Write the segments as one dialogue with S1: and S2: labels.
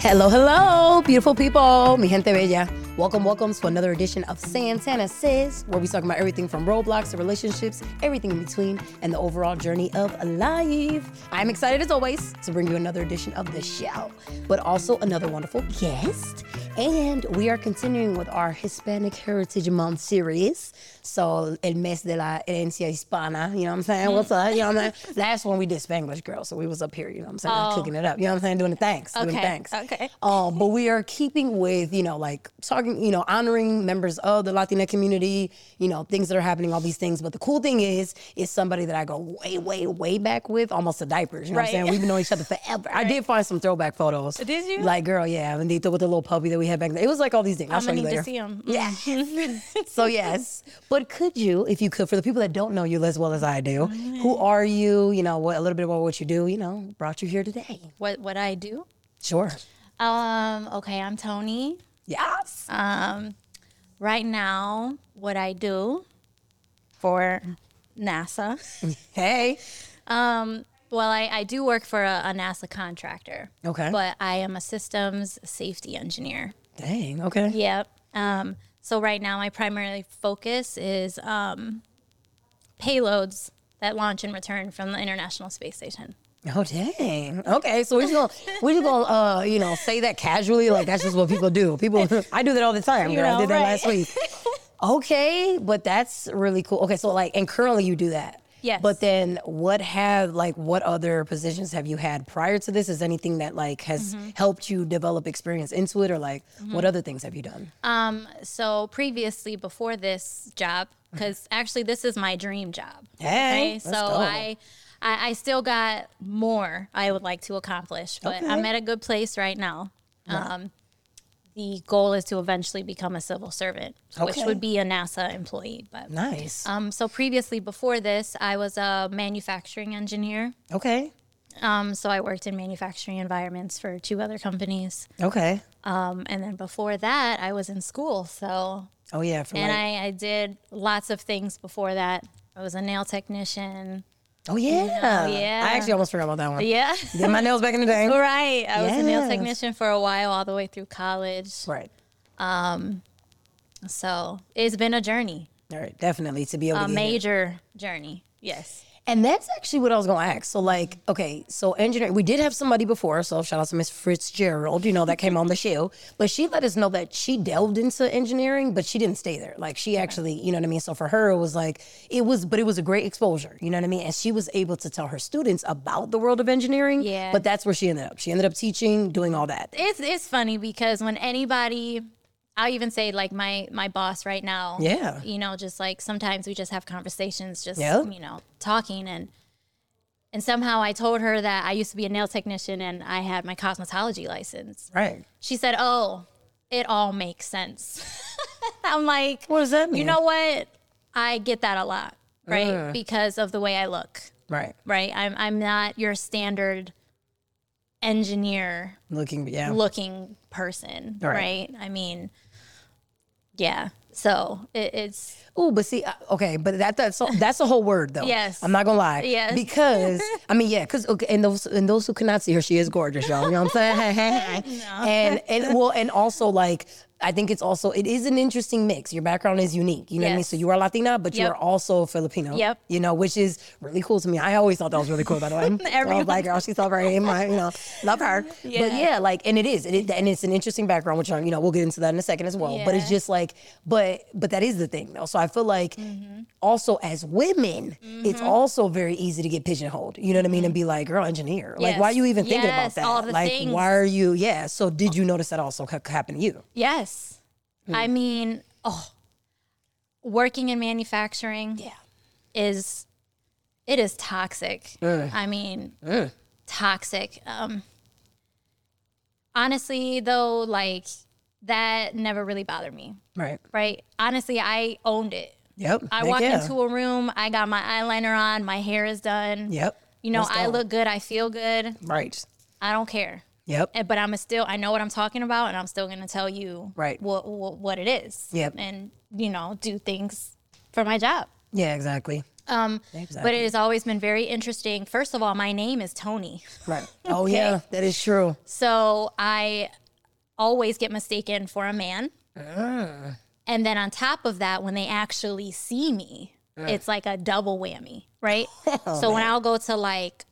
S1: Hello, hello, beautiful people, mi gente bella. Welcome, welcome to another edition of Santana Says, where we talk about everything from roadblocks to relationships, everything in between, and the overall journey of life. I'm excited as always to bring you another edition of the show, but also another wonderful guest. And we are continuing with our Hispanic Heritage Month series. So, el mes de la herencia hispana, you know what I'm saying? What's up? You know what I'm saying? Last one we did Spanglish Girl, so we was up here, you know what I'm saying?
S2: Oh.
S1: Cooking it up, you know what I'm saying? Doing the thanks, doing the
S2: Okay,
S1: thanks.
S2: okay.
S1: Um, but we are keeping with, you know, like talking, you know, honoring members of the Latina community, you know, things that are happening, all these things. But the cool thing is, is somebody that I go way, way, way back with, almost to diapers. You know what I'm
S2: Right.
S1: saying? We've known each other forever. I did find some throwback photos.
S2: Did you?
S1: Like, girl, yeah. And they with the little puppy that we had back then. It was like all these things. I'll
S2: I'm
S1: show you
S2: need
S1: later.
S2: to see them.
S1: Yeah. so yes, but could you, if you could, for the people that don't know you as well as I do, who are you? You know, what a little bit about what you do. You know, brought you here today.
S2: What what I do?
S1: Sure.
S2: Um. Okay, I'm Tony.
S1: Yes.
S2: Um. Right now, what I do for NASA.
S1: Hey.
S2: Um. Well, I, I do work for a, a NASA contractor.
S1: Okay.
S2: But I am a systems safety engineer.
S1: Dang. Okay.
S2: Yep. Um, so right now, my primary focus is um, payloads that launch and return from the International Space Station.
S1: Oh dang. Okay, so we're just gonna we're just gonna uh you know say that casually like that's just what people do. People I do that all the time.
S2: You
S1: Girl. I
S2: know,
S1: did that
S2: right.
S1: last week. Okay, but that's really cool. Okay, so like and currently you do that.
S2: Yes.
S1: But then what have like what other positions have you had prior to this? Is anything that like has
S2: Mm-hmm.
S1: helped you develop experience into it or like what other things have you done?
S2: Um, so previously, before this job, because actually this is my dream job.
S1: Hey,
S2: Okay, so
S1: go.
S2: I, I I still got more I would like to accomplish, but
S1: Okay.
S2: I'm at a good place right now. Um, the goal is to eventually become a civil servant, which would be a NASA employee. But
S1: Nice.
S2: um, so previously, before this, I was a manufacturing engineer.
S1: okay.
S2: Um, so I worked in manufacturing environments for two other companies.
S1: Okay.
S2: Um, and then before that, I was in school. So
S1: Oh yeah. For
S2: and
S1: like,
S2: I, I did lots of things before that. I was a nail technician.
S1: Oh yeah.
S2: yeah.
S1: I actually almost forgot about that one.
S2: Yeah.
S1: Did my nails back in the day.
S2: right. I was a nail technician for a while, all the way through college.
S1: Right.
S2: Um, so it's been a journey,
S1: All right, definitely to be able
S2: a
S1: to
S2: major journey. Yes.
S1: And that's actually what I was going to ask. So, like, okay, so engineering, we did have somebody before. So, shout out to Miss Fitzgerald, you know, that came on the show. But she let us know that she delved into engineering, but she didn't stay there. Like, she actually, you know what I mean? So, for her, it was like, it was, but it was a great exposure, you know what I mean? And she was able to tell her students about the world of engineering.
S2: Yeah.
S1: But that's where she ended up. She ended up teaching, doing all that.
S2: It's it's funny because when anybody I'll even say like my my boss right now.
S1: Yeah.
S2: You know, just like sometimes we just have conversations, just
S1: Yeah.
S2: you know, talking and and somehow I told her that I used to be a nail technician and I had my cosmetology license.
S1: Right.
S2: She said, "Oh, it all makes sense." I'm like,
S1: What does that mean?
S2: you know what? I get that a lot, right?
S1: Uh.
S2: Because of the way I look,
S1: right.
S2: right? I'm I'm not your standard engineer
S1: Looking, yeah.
S2: looking person,
S1: Right.
S2: right? I mean, yeah. So it, it's
S1: Oh, but see, uh, okay, but that that's that's a whole word though.
S2: Yes.
S1: I'm not gonna lie.
S2: Yes.
S1: Because I mean, yeah, because okay, and those and those who cannot see her, she is gorgeous, y'all. You know what I'm saying? And and well, and also like I think it's also it is an interesting mix. Your background is unique. You know what I mean? So you are Latina, but you are also Filipino.
S2: Yep.
S1: You know, which is really cool to me. I always thought that was really cool. By the way, I was
S2: Everyone-
S1: like, girl, she's so very, my, you know, love her. But
S2: Yeah.
S1: yeah, like, and it is, it, is- and it's an interesting background, which um, you know we'll get into that in a second as well. But it's just like, but but that is the thing though. So I feel like
S2: Mm-hmm.
S1: also as women, it's also very easy to get pigeonholed. You know what I mean? And be like, girl, engineer. Like, why are you even thinking about that?
S2: all the
S1: like,
S2: things.
S1: why are you? Yeah. So did you notice that also ha- happen to you?
S2: yes. I mean, oh, working in manufacturing
S1: Yeah.
S2: is it is toxic.
S1: Mm.
S2: I mean, toxic. Um, honestly, though, like that never really bothered me.
S1: Right.
S2: Right? Honestly, I owned it.
S1: Yep.
S2: I walk
S1: yeah.
S2: into a room, I got my eyeliner on, my hair is done.
S1: Yep.
S2: You know, I look good, I feel good.
S1: Right.
S2: I don't care.
S1: Yep.
S2: And- But I'm a still, I know what I'm talking about, and I'm still going to tell you
S1: Right.
S2: what, what what it is.
S1: Yep.
S2: And you know, do things for my job.
S1: Yeah. Exactly.
S2: Um, But it has always been very interesting. First of all, my name is Tony.
S1: Right. Oh yeah, that is true.
S2: So I always get mistaken for a man.
S1: Ah.
S2: And then on top of that, when they actually see me, it's like a double whammy, right?
S1: Oh,
S2: so when I'll go to like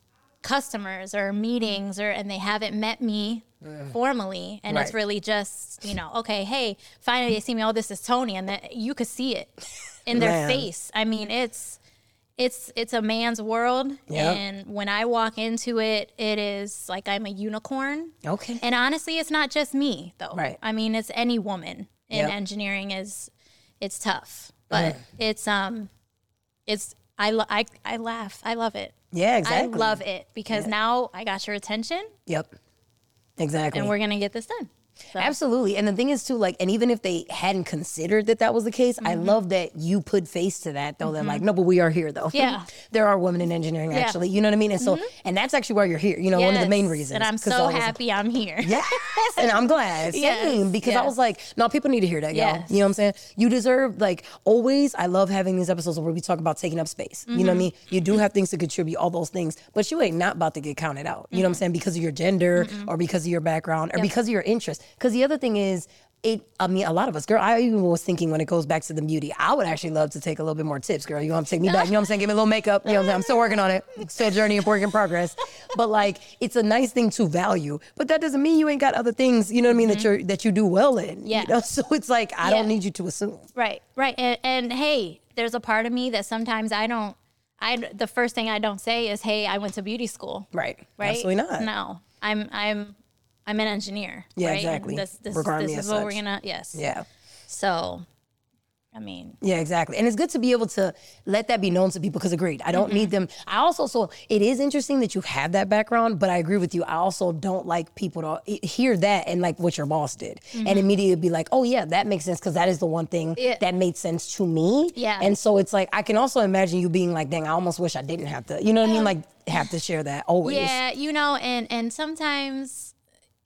S2: customers or meetings or and they haven't met me formally and it's really just, you know, okay, hey, finally they see me, oh, this is Tony, and that you could see it in their
S1: Man.
S2: face. I mean, it's it's it's a man's world
S1: Yep.
S2: and when I walk into it, it is like I'm a unicorn.
S1: Okay.
S2: And honestly, it's not just me though.
S1: Right.
S2: I mean, it's any woman in
S1: Yep.
S2: engineering is it's tough, but it's um, it's I lo- I I laugh. I love it.
S1: Yeah, exactly.
S2: I love it because now I got your attention
S1: Yep. Exactly.
S2: and we're gonna get this done. So,
S1: Absolutely. And the thing is too, like, and even if they hadn't considered that that was the case, I
S2: Mm-hmm.
S1: love that you put face to that though. They're like, no, but we are here though.
S2: Yeah.
S1: there are women in engineering
S2: Yeah. Mm-hmm.
S1: actually. You know what I mean? And so, and that's actually why you're here. You know, one of the main reasons.
S2: And I'm so happy I'm here.
S1: Yes, and I'm glad. Same,
S2: Yes,
S1: because I was like, no, people need to hear that, y'all. You know what I'm saying? You deserve like always. I love having these episodes where we talk about taking up space. You know what I
S2: Mm-hmm.
S1: mean? You do have things to contribute, all those things, but you ain't not about to get counted out. You know what I'm saying? Because of your gender or because of your background or because of your interest. Because the other thing is. It, I mean, a lot of us, girl. I even was thinking when it goes back to the beauty, I would actually love to take a little bit more tips, girl. You want to take me back? You know what I'm saying? Give me a little makeup. You know what I'm saying? I'm still working on it. Still a journey and work in progress. But like, it's a nice thing to value. But that doesn't mean you ain't got other things. You know what I mean? That you're that you do well in.
S2: Mm-hmm. Yeah.
S1: You know? So it's like I don't need you to assume.
S2: Right, right. And, and hey, there's a part of me that sometimes I don't. I the first thing I don't say is, "Hey, I went to beauty school."
S1: Right.
S2: Right?
S1: Absolutely not.
S2: No, I'm I'm I'm an engineer.
S1: Yeah,
S2: right? And
S1: exactly.
S2: This this,
S1: Regard
S2: this is what we're gonna yes.
S1: Yeah.
S2: So, I mean,
S1: Yeah, exactly. And it's good to be able to let that be known to people because agreed. I don't
S2: Mm-hmm.
S1: need them. I also so it is interesting that you have that background, but I agree with you. I also don't like people to hear that and like what your boss did and immediately be like, "Oh yeah, that makes sense because that is the one thing
S2: Mm-hmm. Yeah.
S1: that made sense to me."
S2: Yeah.
S1: And so it's like I can also imagine you being like, "Dang, I almost wish I didn't have to." You know what I mean? Like have to share that always.
S2: yeah, you know, and and sometimes,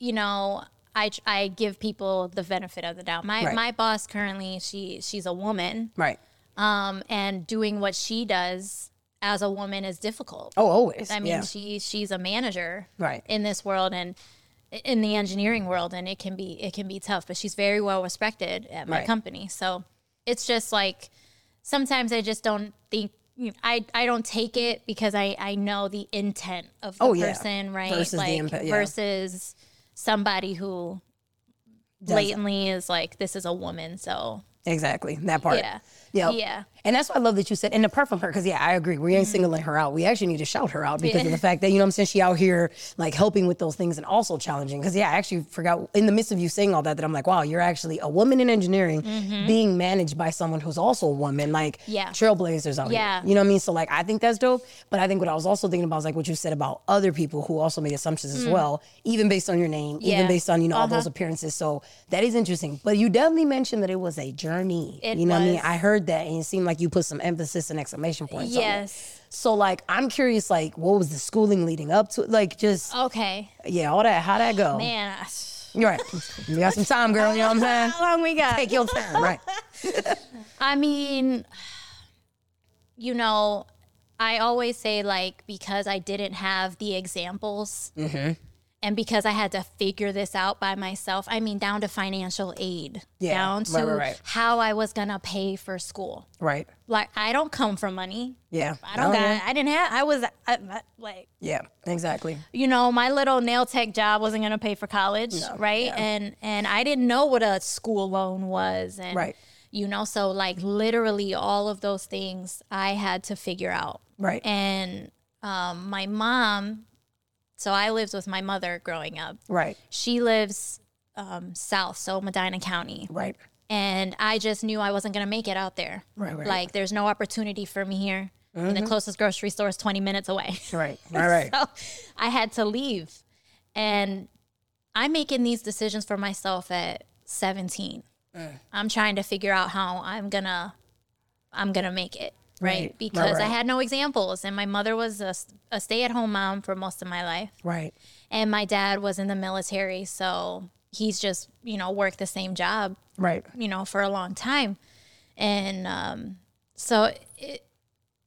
S2: you know, I I give people the benefit of the doubt. My
S1: Right.
S2: my boss currently, she she's a woman,
S1: Right.
S2: um, and doing what she does as a woman is difficult.
S1: Oh, always.
S2: I mean,
S1: yeah.
S2: she she's a manager
S1: Right.
S2: in this world and in the engineering world, and it can be it can be tough. But she's very well respected at my
S1: Right.
S2: company, so it's just like sometimes I just don't think. I, I don't take it because I, I know the intent of the
S1: Oh, yeah.
S2: person, right?
S1: Versus the
S2: like
S1: impact, yeah.
S2: versus somebody who blatantly is like, this is a woman, so
S1: Exactly. That part.
S2: yeah,
S1: Yep.
S2: yeah,
S1: And that's why I love that you said, and apart from her, because yeah, I agree. We ain't singling her out. We actually need to shout her out because of the fact that, you know what I'm saying, she out here like helping with those things and also challenging. Because yeah, I actually forgot in the midst of you saying all that, that I'm like, wow, you're actually a woman in engineering being managed by someone who's also a woman, like
S2: Yeah.
S1: trailblazers out
S2: Yeah.
S1: here. You know what I mean? So like, I think that's dope. But I think what I was also thinking about is like what you said about other people who also made assumptions as well, even based on your name, even
S2: Mm.
S1: Based on, you know, all
S2: Uh-huh.
S1: those appearances. So that is interesting. But you definitely mentioned that it was a journey.
S2: It
S1: you know what I mean? I heard that and it seemed like you put some emphasis and exclamation points on it.
S2: yes,
S1: So like I'm curious like what was the schooling leading up to like just
S2: okay,
S1: yeah, all that how that go?
S2: man. I-
S1: You're right. You got some time, girl, you know what I'm saying?
S2: How long we got?
S1: Take your time, right.
S2: I mean, you know, I always say like because I didn't have the examples
S1: Mm-hmm.
S2: And because I had to figure this out by myself, I mean, down to financial aid,
S1: Yeah,
S2: down to
S1: right, right.
S2: how I was to pay for school.
S1: Right.
S2: Like, I don't come from money.
S1: Yeah.
S2: I don't
S1: Oh,
S2: got,
S1: yeah.
S2: I didn't have, I was I, I- like,
S1: Yeah, exactly.
S2: you know, my little nail tech job wasn't to pay for college, right?
S1: yeah.
S2: And and I didn't know what a school loan was and
S1: Right.
S2: you know, so like literally all of those things I had to figure out.
S1: Right.
S2: And um, my mom, so I lived with my mother growing up.
S1: Right.
S2: She lives um, south, so Medina County.
S1: Right.
S2: And I just knew I wasn't going to make it out there.
S1: Right, right.
S2: Like, there's no opportunity for me here. And the closest grocery store is 20 minutes away.
S1: Right. Right. Right.
S2: so I had to leave. And I'm making these decisions for myself at 17.
S1: Mm.
S2: I'm trying to figure out how I'm going to I'm going to make it, right?
S1: Right. Right,
S2: Because I had no examples and my mother was a, a stay-at-home mom for most of my life
S1: Right.
S2: and my dad was in the military, so he's just, you know, worked the same job
S1: Right.
S2: you know, for a long time. And um, so it,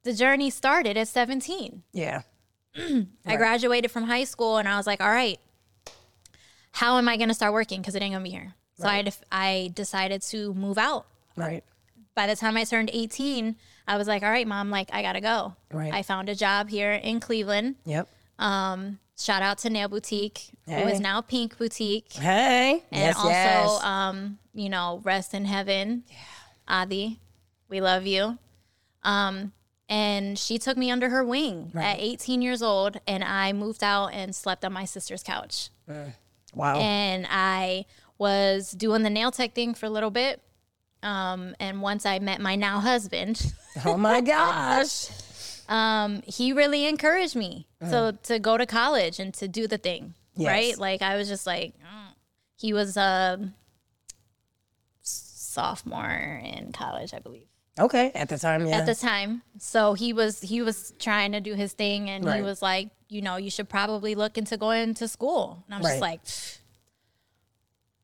S2: the journey started at 17.
S1: Yeah.
S2: I graduated from high school and I was like, all right, how am I going to start working? Because it ain't going to be here. So I, def- I decided to move out.
S1: Right.
S2: By the time I turned 18, I was like, all right, mom, like, I got to go.
S1: Right.
S2: I found a job here in Cleveland.
S1: Yep.
S2: Um, shout out to Nail Boutique,
S1: Hey.
S2: is now Pink Boutique.
S1: Hey.
S2: And
S1: yes,
S2: also,
S1: yes.
S2: um, you know, rest in heaven. Adi, we love you. Um, and she took me under her wing at 18 years old, and I moved out and slept on my sister's couch.
S1: wow.
S2: And I was doing the nail tech thing for a little bit. Um, and once I met my now husband,
S1: oh my gosh.
S2: um, he really encouraged me to to go to college and to do the thing.
S1: Yes.
S2: Right? Like I was just like, mm. he was a sophomore in college, I believe,
S1: Okay. At the time, yeah.
S2: at the time. So he was he was trying to do his thing, and he was like, you know, you should probably look into going to school. And I'm just
S1: Right.
S2: like,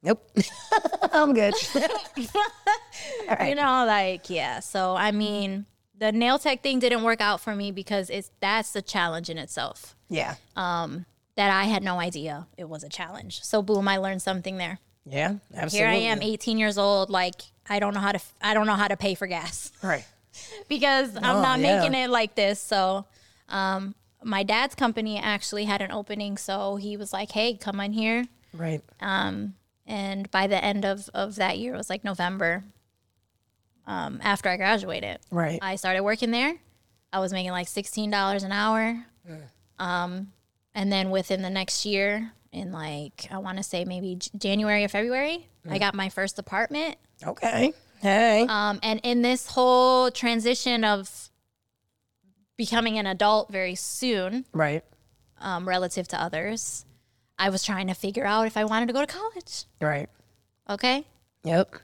S1: nope. I'm good.
S2: you know, like yeah. So I mean, the nail tech thing didn't work out for me because it's that's a challenge in itself.
S1: yeah.
S2: um, that I had no idea it was a challenge. So boom, I learned something there.
S1: Yeah. Absolutely.
S2: Here I am, 18 years old. Like I don't know how to, I don't know how to pay for gas
S1: Right.
S2: because I'm
S1: Oh,
S2: not
S1: yeah.
S2: making it like this. So, um, my dad's company actually had an opening, so he was like, "Hey, come on here."
S1: Right.
S2: Um, and by the end of of that year, it was like November. Um, after I graduated,
S1: Right.
S2: I started working there. I was making like sixteen dollars an hour. Um, and then within the next year, in like I want to say maybe J- January or February, I got my first apartment.
S1: okay. Hey.
S2: Um, and in this whole transition of becoming an adult very soon,
S1: right.
S2: um, relative to others, I was trying to figure out if I wanted to go to college.
S1: Right.
S2: Okay.
S1: Yep.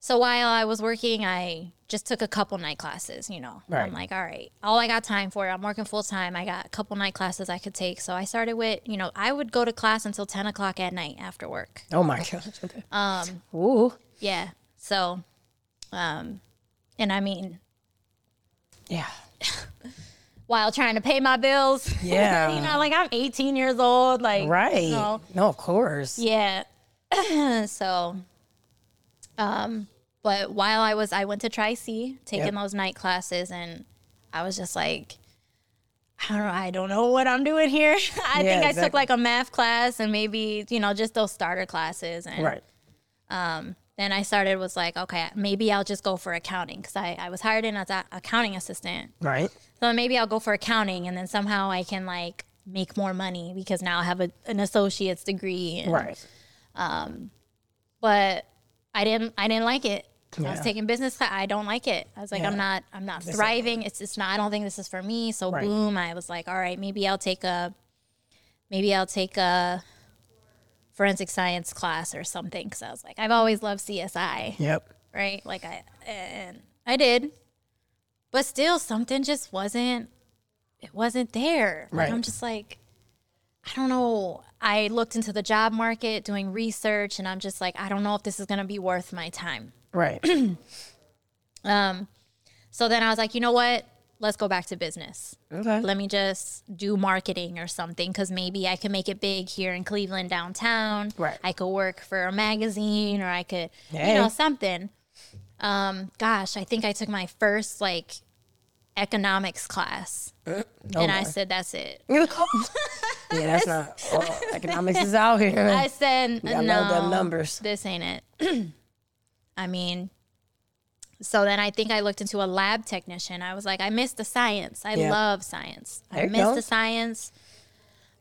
S2: So while I was working, I just took a couple night classes, you know.
S1: Right.
S2: I'm like, all right, all I got time for, I'm working full time. I got a couple night classes I could take. So I started with, you know, I would go to class until 10 o'clock at night after work.
S1: Oh my gosh. Okay.
S2: Um,
S1: Ooh.
S2: yeah. So, um, and I mean,
S1: Yeah.
S2: while trying to pay my bills,
S1: Yeah.
S2: you know, like I'm 18 years old, like,
S1: Right.
S2: so-
S1: No, of course.
S2: Yeah. so, um, but while I was, I went to Tri C, taking
S1: Yep.
S2: those night classes, and I was just like, I don't know, I don't know what I'm doing here. I
S1: Yeah,
S2: think I took like a math class and maybe you know just those starter classes, and
S1: Right.
S2: um, then I started was like, okay, maybe I'll just go for accounting because I, I was hired in as an accounting assistant.
S1: Right.
S2: So maybe I'll go for accounting, and then somehow I can like make more money because now I have a, an associate's degree. and-
S1: Right.
S2: Um, but I didn't I didn't like it. I was taking business class. I don't like it. I was like,
S1: Yeah.
S2: I'm not I'm not
S1: This
S2: thriving. It's just not I don't think this is for me. So
S1: Right.
S2: boom, I was like, all right, maybe I'll take a maybe I'll take a forensic science class or something because I was like, I've always loved CSI,
S1: Yep.
S2: right? Like I and I did, but still something just wasn't it wasn't there. Like,
S1: Right.
S2: I'm just like, I don't know. I looked into the job market doing research and I'm just like, I don't know if this is going to be worth my time.
S1: Right.
S2: Um, so then I was like, you know what? Let's go back to business.
S1: okay.
S2: Let me just do marketing or something because maybe I can make it big here in Cleveland downtown.
S1: Right.
S2: I could work for a magazine or I could,
S1: Hey.
S2: you know, something. Um, gosh, I think I took my first like economics class
S1: Oh
S2: and I said, that's it.
S1: yeah, that's not. Oh, economics is out here.
S2: I said, no,
S1: them numbers.
S2: this ain't it. I mean, so then I think I looked into a lab technician. I was like, I miss the science. I
S1: Yeah.
S2: love science.
S1: There
S2: I
S1: you
S2: miss
S1: go.
S2: the science.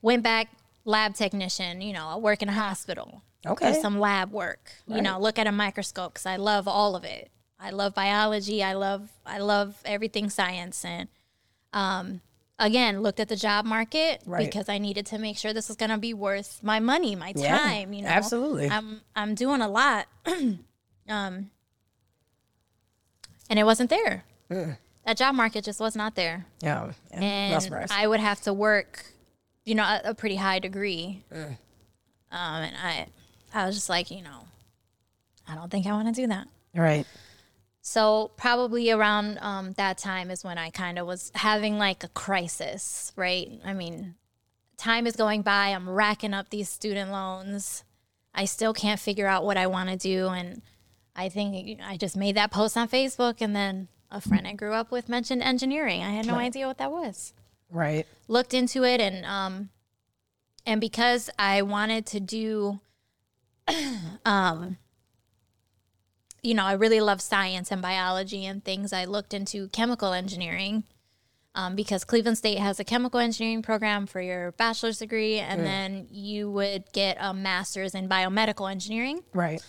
S2: Went back lab technician. You know, I work in a hospital.
S1: Okay.
S2: Do some lab work. You know, look at a microscope because I love all of it. I love biology. I love I love everything science and um again looked at the job market
S1: Right.
S2: because I needed to make sure this was gonna be worth my money, my
S1: Yeah,
S2: time. You know,
S1: absolutely.
S2: I'm I'm doing a lot, um, and it wasn't there. That job market just was not there,
S1: Yeah. yeah.
S2: And. I would have to work, you know, a, a pretty high degree. Um, and I, I was just like, you know, I don't think I want to do that.
S1: right.
S2: So probably around um, that time is when I kind of was having like a crisis, right? I mean, time is going by. I'm racking up these student loans. I still can't figure out what I want to do, and I think I just made that post on Facebook, and then a friend I grew up with mentioned engineering. I had no
S1: Right.
S2: idea what that was.
S1: Right.
S2: Looked into it, and um, and because I wanted to do, um, you know, I really love science and biology and things. I looked into chemical engineering. Um, because Cleveland State has a chemical engineering program for your bachelor's degree, and then you would get a master's in biomedical engineering.
S1: Right.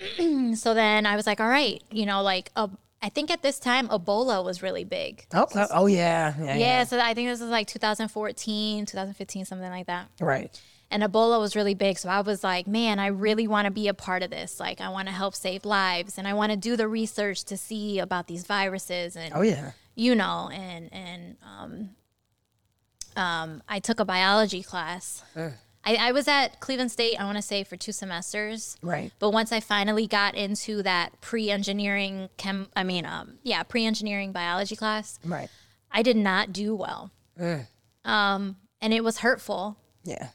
S2: So then I was like, all right, you know, like uh, I think at this time Ebola was really big.
S1: Oh, oh, oh, yeah. Yeah.
S2: Yeah, so I think this was like 2014, 2015, something like that.
S1: Right.
S2: And Ebola was really big. So I was like, man, I really want to be a part of this. Like, I want to help save lives and I want to do the research to see about these viruses and,
S1: Oh, yeah.
S2: you know, and, and, um, um, I took a biology class. I, I was at Cleveland State, I want to say, for two semesters.
S1: Right.
S2: But once I finally got into that pre-engineering chem, I mean, um, yeah, pre-engineering biology class,
S1: Right.
S2: I did not do well. Um, and it was hurtful
S1: Yeah.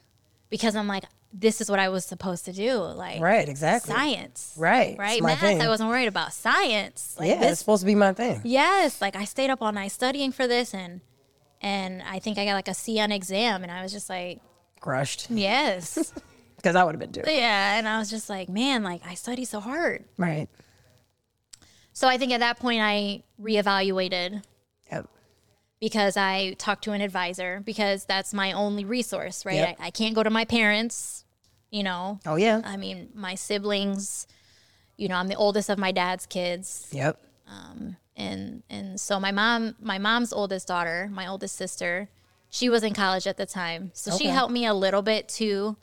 S2: Because I'm like, this is what I was supposed to do. Like,
S1: Right. Exactly.
S2: science.
S1: Right.
S2: Right.
S1: my
S2: Math,
S1: thing.
S2: I wasn't worried about science. Like
S1: yeah. It's supposed to be my thing.
S2: yes. Like I stayed up all night studying for this and, and I think I got like a C on exam and I was just like,
S1: Crushed.
S2: yes.
S1: Because I would have been too.
S2: yeah. And I was just like, man, like I studied so hard.
S1: Right.
S2: So I think at that point I reevaluated. Because I talk to an advisor because that's my only resource, right?
S1: Yep.
S2: I, I can't go to my parents, you know.
S1: Oh, yeah.
S2: I mean, my siblings, you know, I'm the oldest of my dad's kids.
S1: Yep.
S2: And and so my mom, my mom's oldest daughter, my oldest sister, she was in college at the time. So she helped me a little bit too.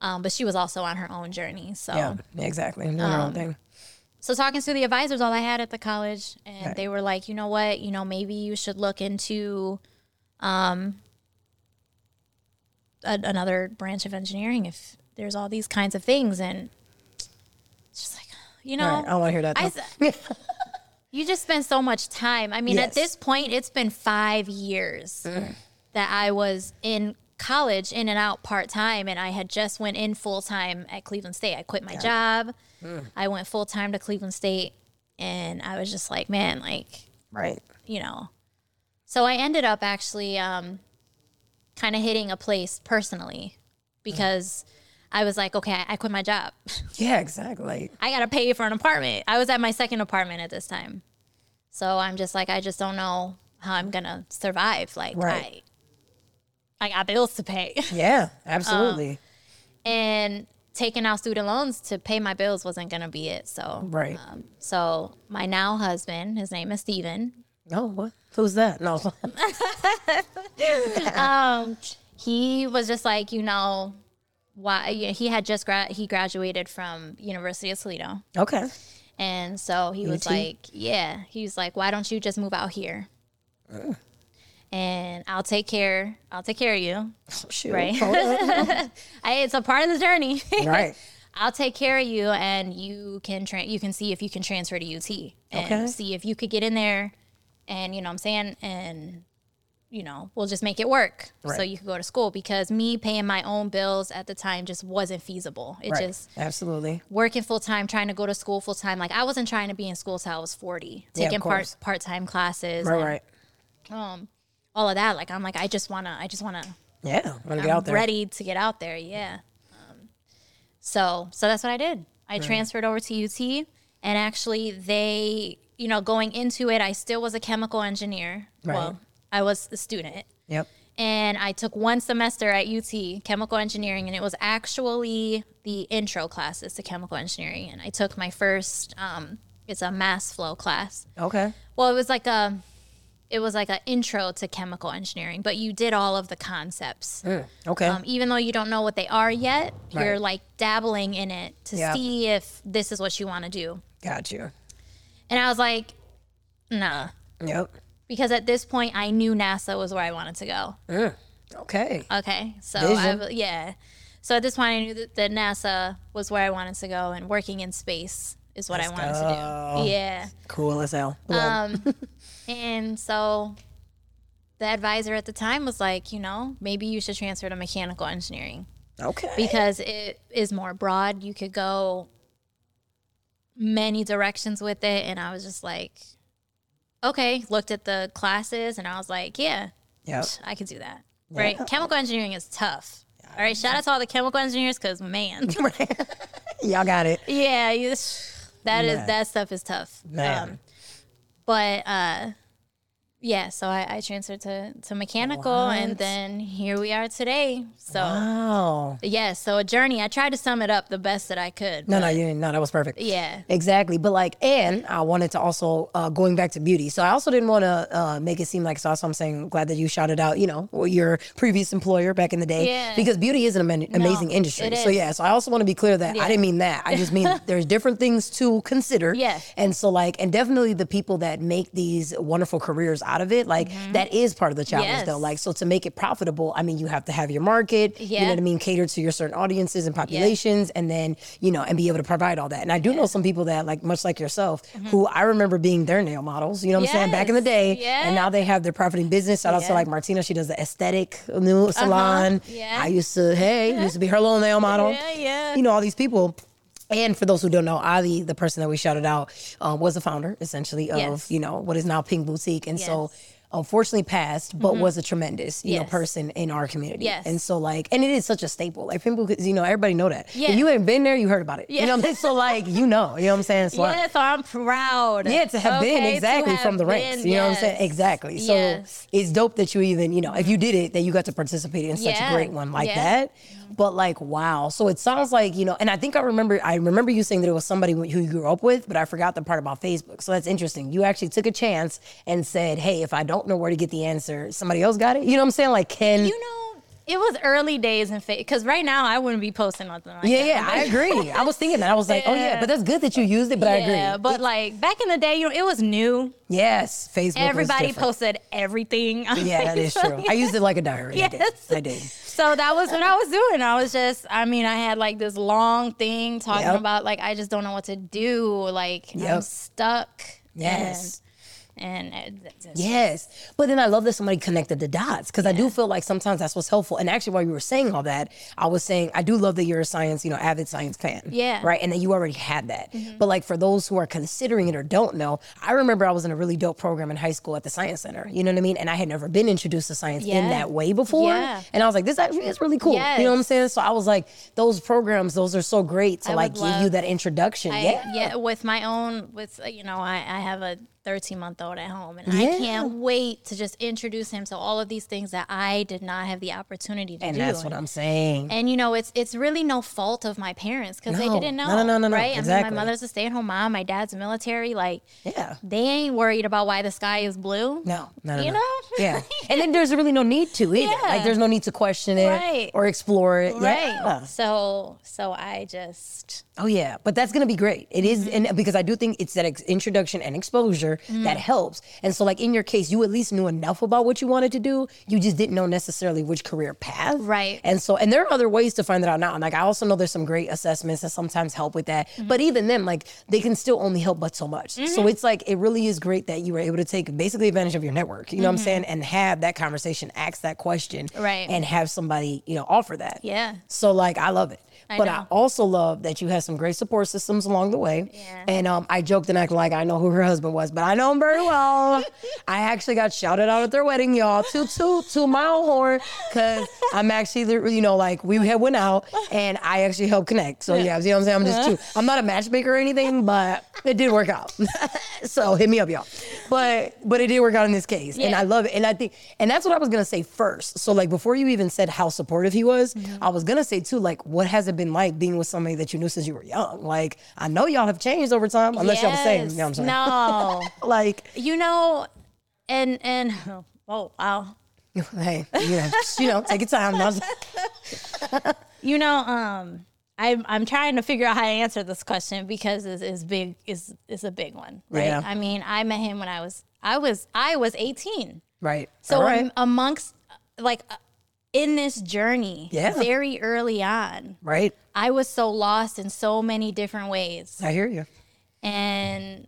S2: Um, but she was also on her own journey. So
S1: Yeah. Exactly. Doing her own thing.
S2: So talking to the advisors all I had at the college and
S1: Right.
S2: they were like, you know what, you know, maybe you should look into um a- another branch of engineering if there's all these kinds of things and it's just like you know
S1: Right. I don't want to hear that.
S2: I you just spend so much time. I mean, at this point, it's been five years that I was in college, in and out part time, and I had just went in full time at Cleveland State. I quit my job. I went full time to Cleveland State, and I was just like, man, like
S1: right.
S2: you know. So I ended up actually um, kind of hitting a place personally because I was like, okay, I, quit my job.
S1: Yeah. Exactly.
S2: I gotta pay for an apartment. I was at my second apartment at this time. So I'm just like, I just don't know how I'm gonna survive. Like
S1: Right.
S2: I I got bills to pay.
S1: yeah. Absolutely.
S2: and taking out student loans to pay my bills wasn't gonna be it. So
S1: right.
S2: um, so my now husband, his name is Steven.
S1: oh, what? Who's that? No.
S2: um, he was just like, you know, why he had just grad he graduated from University of Toledo.
S1: okay.
S2: And so he was
S1: UT?
S2: like, yeah, he was like, why don't you just move out here? And I'll take care. I'll take care of you.
S1: Shoot.
S2: Right. I, it's a part of the journey.
S1: right.
S2: I'll take care of you, and you can tra- you can see if you can transfer to UT and
S1: Okay.
S2: see if you could get in there, and you know what I'm saying, and you know we'll just make it work
S1: right.
S2: so you could go to school because me paying my own bills at the time just wasn't feasible. It
S1: Right.
S2: just
S1: Absolutely.
S2: working full time, trying to go to school full time. Like I wasn't trying to be in school till I was 40,
S1: Yeah,
S2: taking part part time classes,
S1: Right.
S2: and,
S1: Right.
S2: um, all of that. Like I'm like I just wanna, I just wanna
S1: Yeah. Want to get
S2: I'm
S1: out there.
S2: ready to get out there. Yeah. Um, so so that's what I did. I transferred over to UT, and actually they, you know, going into it, I still was a chemical engineer.
S1: Right.
S2: Well, I was a student.
S1: Yep.
S2: And I took one semester at UT, chemical engineering, and it was actually the intro classes to chemical engineering. And I took my first, um, it's a mass flow class.
S1: Okay.
S2: Well, it was like a, it was like an intro to chemical engineering, but you did all of the concepts.
S1: Mm, okay.
S2: Um, even though you don't know what they are yet, you're like dabbling in it to
S1: Yeah.
S2: see if this is what you want to do.
S1: Got you.
S2: And I was like, nah,
S1: Yep.
S2: because at this point I knew NASA was where I wanted to go.
S1: Mm, okay.
S2: Okay, so I yeah, so at this point I knew that, that NASA was where I wanted to go, and working in space is what I wanted to do. Yeah.
S1: Cool as hell.
S2: Um, and so the advisor at the time was like, you know, maybe you should transfer to mechanical engineering
S1: okay.
S2: because it is more broad. You could go many directions with it. And I was just like, okay, looked at the classes and I was like, yeah,
S1: Yep.
S2: I could do that. Right. Chemical engineering is tough. All right. Shout out to all the chemical engineers because, man,
S1: Y'all got it.
S2: yeah, you, that is
S1: Man.
S2: that stuff is tough.
S1: Man.
S2: Um, but uh, yeah, so I, I transferred to, to mechanical and then here we are today. So,
S1: Wow.
S2: yeah, so a journey. I tried to sum it up the best that I could.
S1: No, no, you didn't. No, that was perfect.
S2: Yeah.
S1: Exactly. But like, and I wanted to also uh, going back to beauty. So I also didn't want to uh, make it seem like so. I'm saying, glad that you shouted out, you know, your previous employer back in the day,
S2: Yeah.
S1: because beauty is an ama- amazing industry.
S2: it
S1: So yeah. So I also want to be clear that I didn't mean that. I just mean there's different things to consider.
S2: Yeah.
S1: And so like, and definitely the people that make these wonderful careers out of it, like that is part of the challenge
S2: Mm-hmm. Yes.
S1: though. Like, so to make it profitable, I mean, you have to have your market. yeah. You know what I mean? Cater to your certain audiences and populations, and then you know, and be able to provide all that. And I do know some people that, like, much like yourself, who I remember being their nail models. You know what I'm saying? Back in the
S2: Mm-hmm. Yes.
S1: day,
S2: Yeah.
S1: and now they have their profiting business. Shout out to like Martina. She does the aesthetic new salon.
S2: Yeah.
S1: I used to, hey, used to be her little nail model.
S2: Yeah, yeah.
S1: You know all these people. And for those who don't know, Adi, the person that we shouted out, uh, was the founder essentially of
S2: Yes.
S1: you know what is now Pink Boutique, and so unfortunately passed, but was a tremendous you know person in our community.
S2: Yes.
S1: And so like, and it is such a staple. Like Pink Boutique, you know, everybody know that.
S2: Yeah.
S1: If you ain't been there, you heard about it. You know what I'm saying? So like, you know, you know what I'm saying? So
S2: Yeah, so I'm proud.
S1: yeah, to have been
S2: Okay, to
S1: exactly
S2: have
S1: from the ranks.
S2: been,
S1: You know what I'm saying?
S2: yes.
S1: Exactly. So
S2: Yes.
S1: it's dope that you even, you know, if you did it, that you got to participate in such a great one like
S2: yeah.
S1: that. But like, wow. So it sounds like, you know, and I think I remember, I remember you saying that it was somebody who you grew up with, but I forgot the part about Facebook. So that's interesting. You actually took a chance and said, hey, if I don't know where to get the answer, somebody else got it. You know what I'm saying? Like, can.
S2: You know, it was early days in faith because right now I wouldn't be posting nothing like
S1: yeah,
S2: that.
S1: yeah, I agree. I was thinking that. I was like, oh, yeah,
S2: Yeah.
S1: but that's good that you used it, but I agree.
S2: Yeah, but like back in the day, you know, it was new.
S1: yes, Facebook.
S2: Everybody posted everything. on
S1: Yeah, that is true. I used it like a diary. I did.
S2: Yes.
S1: I did.
S2: So that was what I was doing. I was just, I mean, I had like this long thing talking
S1: Yep.
S2: about like I just don't know what to do. Like I'm stuck.
S1: Yes.
S2: And, and it- it's-
S1: Yes. But then I love that somebody connected the dots because I do feel like sometimes that's what's helpful. And actually, while you were saying all that, I was saying, I do love that you're a science, you know, avid science fan.
S2: Yeah. Mm-hmm.
S1: Right. And that you already had that. But like for those who are considering it or don't know, I remember I was in a really dope program in high school at the Science Center. You know what I mean? And I had never been introduced to science in that way before.
S2: Yeah.
S1: And I was like, this actually is really cool. You know what I'm saying? So I was like, those programs, those are so great to
S2: I
S1: like give you that introduction.
S2: I,
S1: yeah.
S2: yeah. with my own, with uh, you know, I, I have a 13 month old at home, and
S1: Yeah.
S2: I can't wait to just introduce him to all of these things that I did not have the opportunity to
S1: And
S2: do.
S1: And that's what I'm saying.
S2: And you know, it's it's really no fault of my parents because
S1: No.
S2: they didn't know.
S1: No, no, no, no, no.
S2: Right? I
S1: Exactly.
S2: mean, my mother's a stay at home mom. My dad's military. Like,
S1: yeah.
S2: they ain't worried about why the sky is blue.
S1: No, no, no.
S2: You
S1: no.
S2: know?
S1: Yeah. And then there's really no need to either.
S2: Yeah.
S1: Like there's no need to question it
S2: Right.
S1: or explore it.
S2: Right.
S1: Yeah.
S2: So so I just
S1: Oh yeah. But that's gonna be great. It is,
S2: Mm-hmm.
S1: and because I do think it's that ex- introduction and exposure that helps. And so like in your case, you at least knew enough about what you wanted to do. You just didn't know necessarily which career path.
S2: Right.
S1: And so and there are other ways to find that out now. And like I also know there's some great assessments that sometimes help with that.
S2: Mm-hmm.
S1: But even then, like they can still only help but so much. So it's like it really is great that you were able to take basically advantage of your network. You know what I'm saying? And have that conversation, ask that question.
S2: Mm-hmm. Right.
S1: And have somebody, you know, offer that.
S2: yeah.
S1: So like I love it.
S2: I
S1: but I also love that you had some great support systems along the way.
S2: Yeah.
S1: And um, I joked and acted like I know who her husband was, but I know him very well. I actually got shouted out at their wedding, y'all. Toot toot to my own horn, because I'm actually, the, you know, like we had went out and I actually helped connect. So yeah, you know what I'm saying? I'm just too. I'm not a matchmaker or anything, but it did work out. so hit me up, y'all. But but it did work out in this case, and I love it. And I think, and that's what I was gonna say first. So like before you even said how supportive he was,
S2: Mm-hmm.
S1: I was gonna say too, like what has it been like being with somebody that you knew since you were young? Like I know y'all have changed over time, unless y'all the same. You know what I'm saying?
S2: No.
S1: Like,
S2: you know, and and oh wow.
S1: hey, you know, you know, take your time.
S2: You know, um, I'm I'm trying to figure out how to answer this question because it's, it's big is is a big one, right?
S1: Yeah.
S2: I mean, I met him when I was I was I was 18,
S1: right.
S2: so
S1: right.
S2: am- amongst like in this journey,
S1: Yeah.
S2: very early on,
S1: right.
S2: I was so lost in so many different ways,
S1: I hear you.
S2: and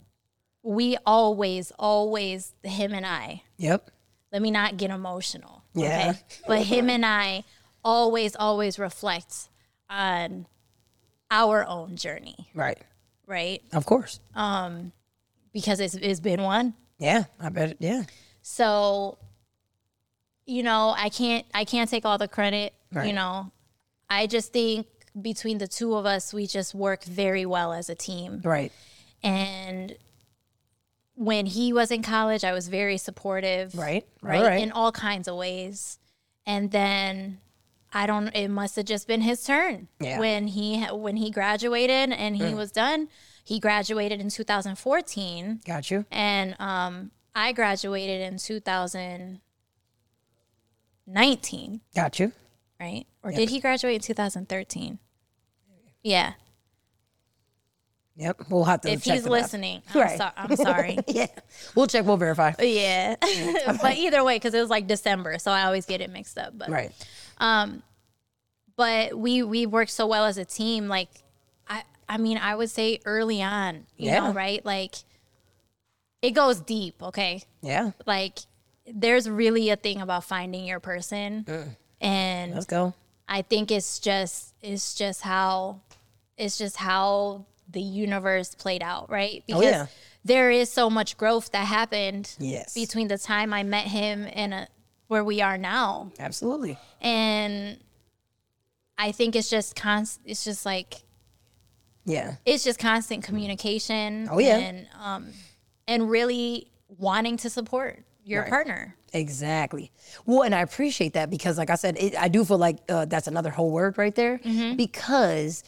S2: we always, always, him and I,
S1: Yep.
S2: let me not get emotional.
S1: Yeah.
S2: Okay? But him and I always, always reflect on our own journey,
S1: Right.
S2: right?
S1: Of course.
S2: Um, because it's, it's been one.
S1: Yeah. I bet. Yeah.
S2: So, you know, I can't I can't take all the credit.
S1: Right.
S2: You know, I just think between the two of us, we just work very well as a team.
S1: Right.
S2: And when he was in college, I was very supportive.
S1: Right.
S2: Right.
S1: Right.
S2: In all kinds of ways. And then I don't it must have just been his turn.
S1: Yeah. Mm.
S2: When he when he graduated and he was done. He graduated in 2014
S1: Got you.
S2: and um, I graduated in 2019,
S1: Got you.
S2: right? Or did he graduate in 2013? Yeah.
S1: Yep. We'll have to.
S2: If
S1: check
S2: he's listening, I'm,
S1: Right.
S2: so- I'm sorry.
S1: Yeah. We'll check. We'll verify.
S2: yeah. but either way, because it was like December, so I always get it mixed up. But
S1: Right.
S2: Um, but we we worked so well as a team. Like, I I mean, I would say early on, you
S1: Yeah.
S2: know, right? Like, it goes deep. Okay.
S1: Yeah.
S2: like there's really a thing about finding your person and
S1: Let's go.
S2: i think it's just it's just how it's just how the universe played out right because
S1: Oh, yeah.
S2: there is so much growth that happened
S1: Yes.
S2: between the time i met him and uh where we are now
S1: Absolutely.
S2: and i think it's just const it's just like
S1: Yeah.
S2: it's just constant communication
S1: Oh, yeah.
S2: and um and really wanting to support your
S1: Right.
S2: partner
S1: Exactly. Well, and I appreciate that because, like I said, it, I do feel like uh, that's another whole word right there
S2: Mm-hmm.
S1: because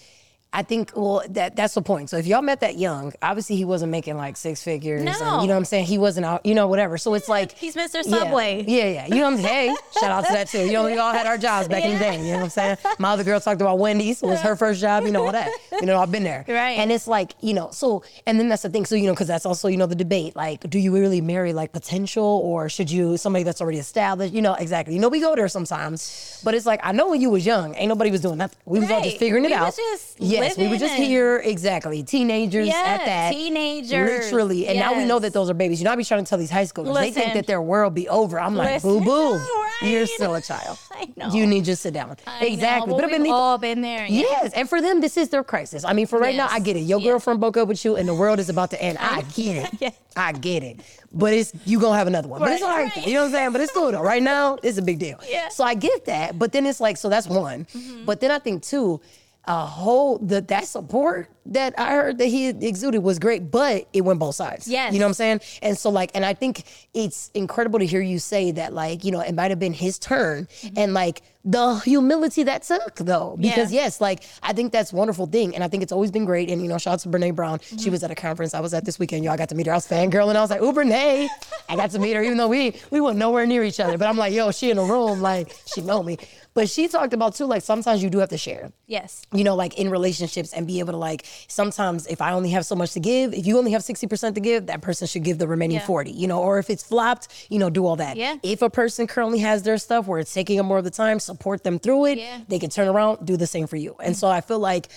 S1: I think, well, that that's the point. So if y'all met that young, obviously he wasn't making like six figures. and,
S2: No.
S1: you know what I'm saying? He wasn't out, you know, whatever. So it's like,
S2: He's Mr.
S1: Yeah.
S2: Subway.
S1: Yeah, yeah. You know what I'm saying? Hey, shout out to that too. You know, we all had our jobs back in the day. You know what I'm saying? My other girl talked about Wendy's. It was her first job. You know all that. You know, I've been there.
S2: Right.
S1: And it's like, you know, so, and then that's the thing. So, you know, because that's also, you know, the debate. Like, do you really marry like potential or should you, somebody that's already established? You know, exactly. You know, we go there sometimes. But it's like, I know when you was young, ain't nobody was doing nothing. We was all just figuring it
S2: We
S1: out.
S2: was just
S1: yes, we were just here. Exactly. Teenagers
S2: Yeah,
S1: at that.
S2: teenagers.
S1: Literally. And now we know that those are babies. You know, I be trying to tell these high schoolers, they think that their world be over. I'm like, boo boo.
S2: Right.
S1: You're still a child.
S2: I know.
S1: You need to just sit down.
S2: I
S1: exactly.
S2: know,
S1: but
S2: but we've all been there. Yeah.
S1: Yes, and for them, this is their crisis. I mean, for right now, I get it. Your
S2: Yeah.
S1: girlfriend broke up with you, and the world is about to end. I get it. I get it. But it's you gonna have another one. But it's all
S2: Right,
S1: right.
S2: right.
S1: You know what I'm saying? But it's cool though. Right now, it's a big deal.
S2: Yeah. Mm-hmm.
S1: So I get that. But then it's like, so that's one. But then I think too, a whole that support that I heard that he exuded was great, but it went both sides.
S2: Yes.
S1: You know what I'm saying? And so like, and I think it's incredible to hear you say that, like, you know, it might have been his turn and like the humility that took though. Because
S2: Mm-hmm. Yeah.
S1: yes, like I think that's a wonderful thing. And I think it's always been great. And you know, shout out to Brene Brown.
S2: Mm-hmm.
S1: She was at a conference I was at this weekend. Y'all got to meet her. I was fangirling. And I was like, ooh, Brene. I got to meet her, even though we we were nowhere near each other. But I'm like, yo, she in the room, like she know me. But she talked about too, like sometimes you do have to share
S2: Yes.
S1: you know, like in relationships and be able to like sometimes if I only have so much to give, if you only have 60% to give, that person should give the remaining
S2: Yeah.
S1: 40, you know, or if it's flopped, you know, do all that.
S2: Yeah.
S1: If a person currently has their stuff where it's taking them more of the time, support them through it.
S2: Yeah.
S1: They can turn around, do the same for you. And so I feel like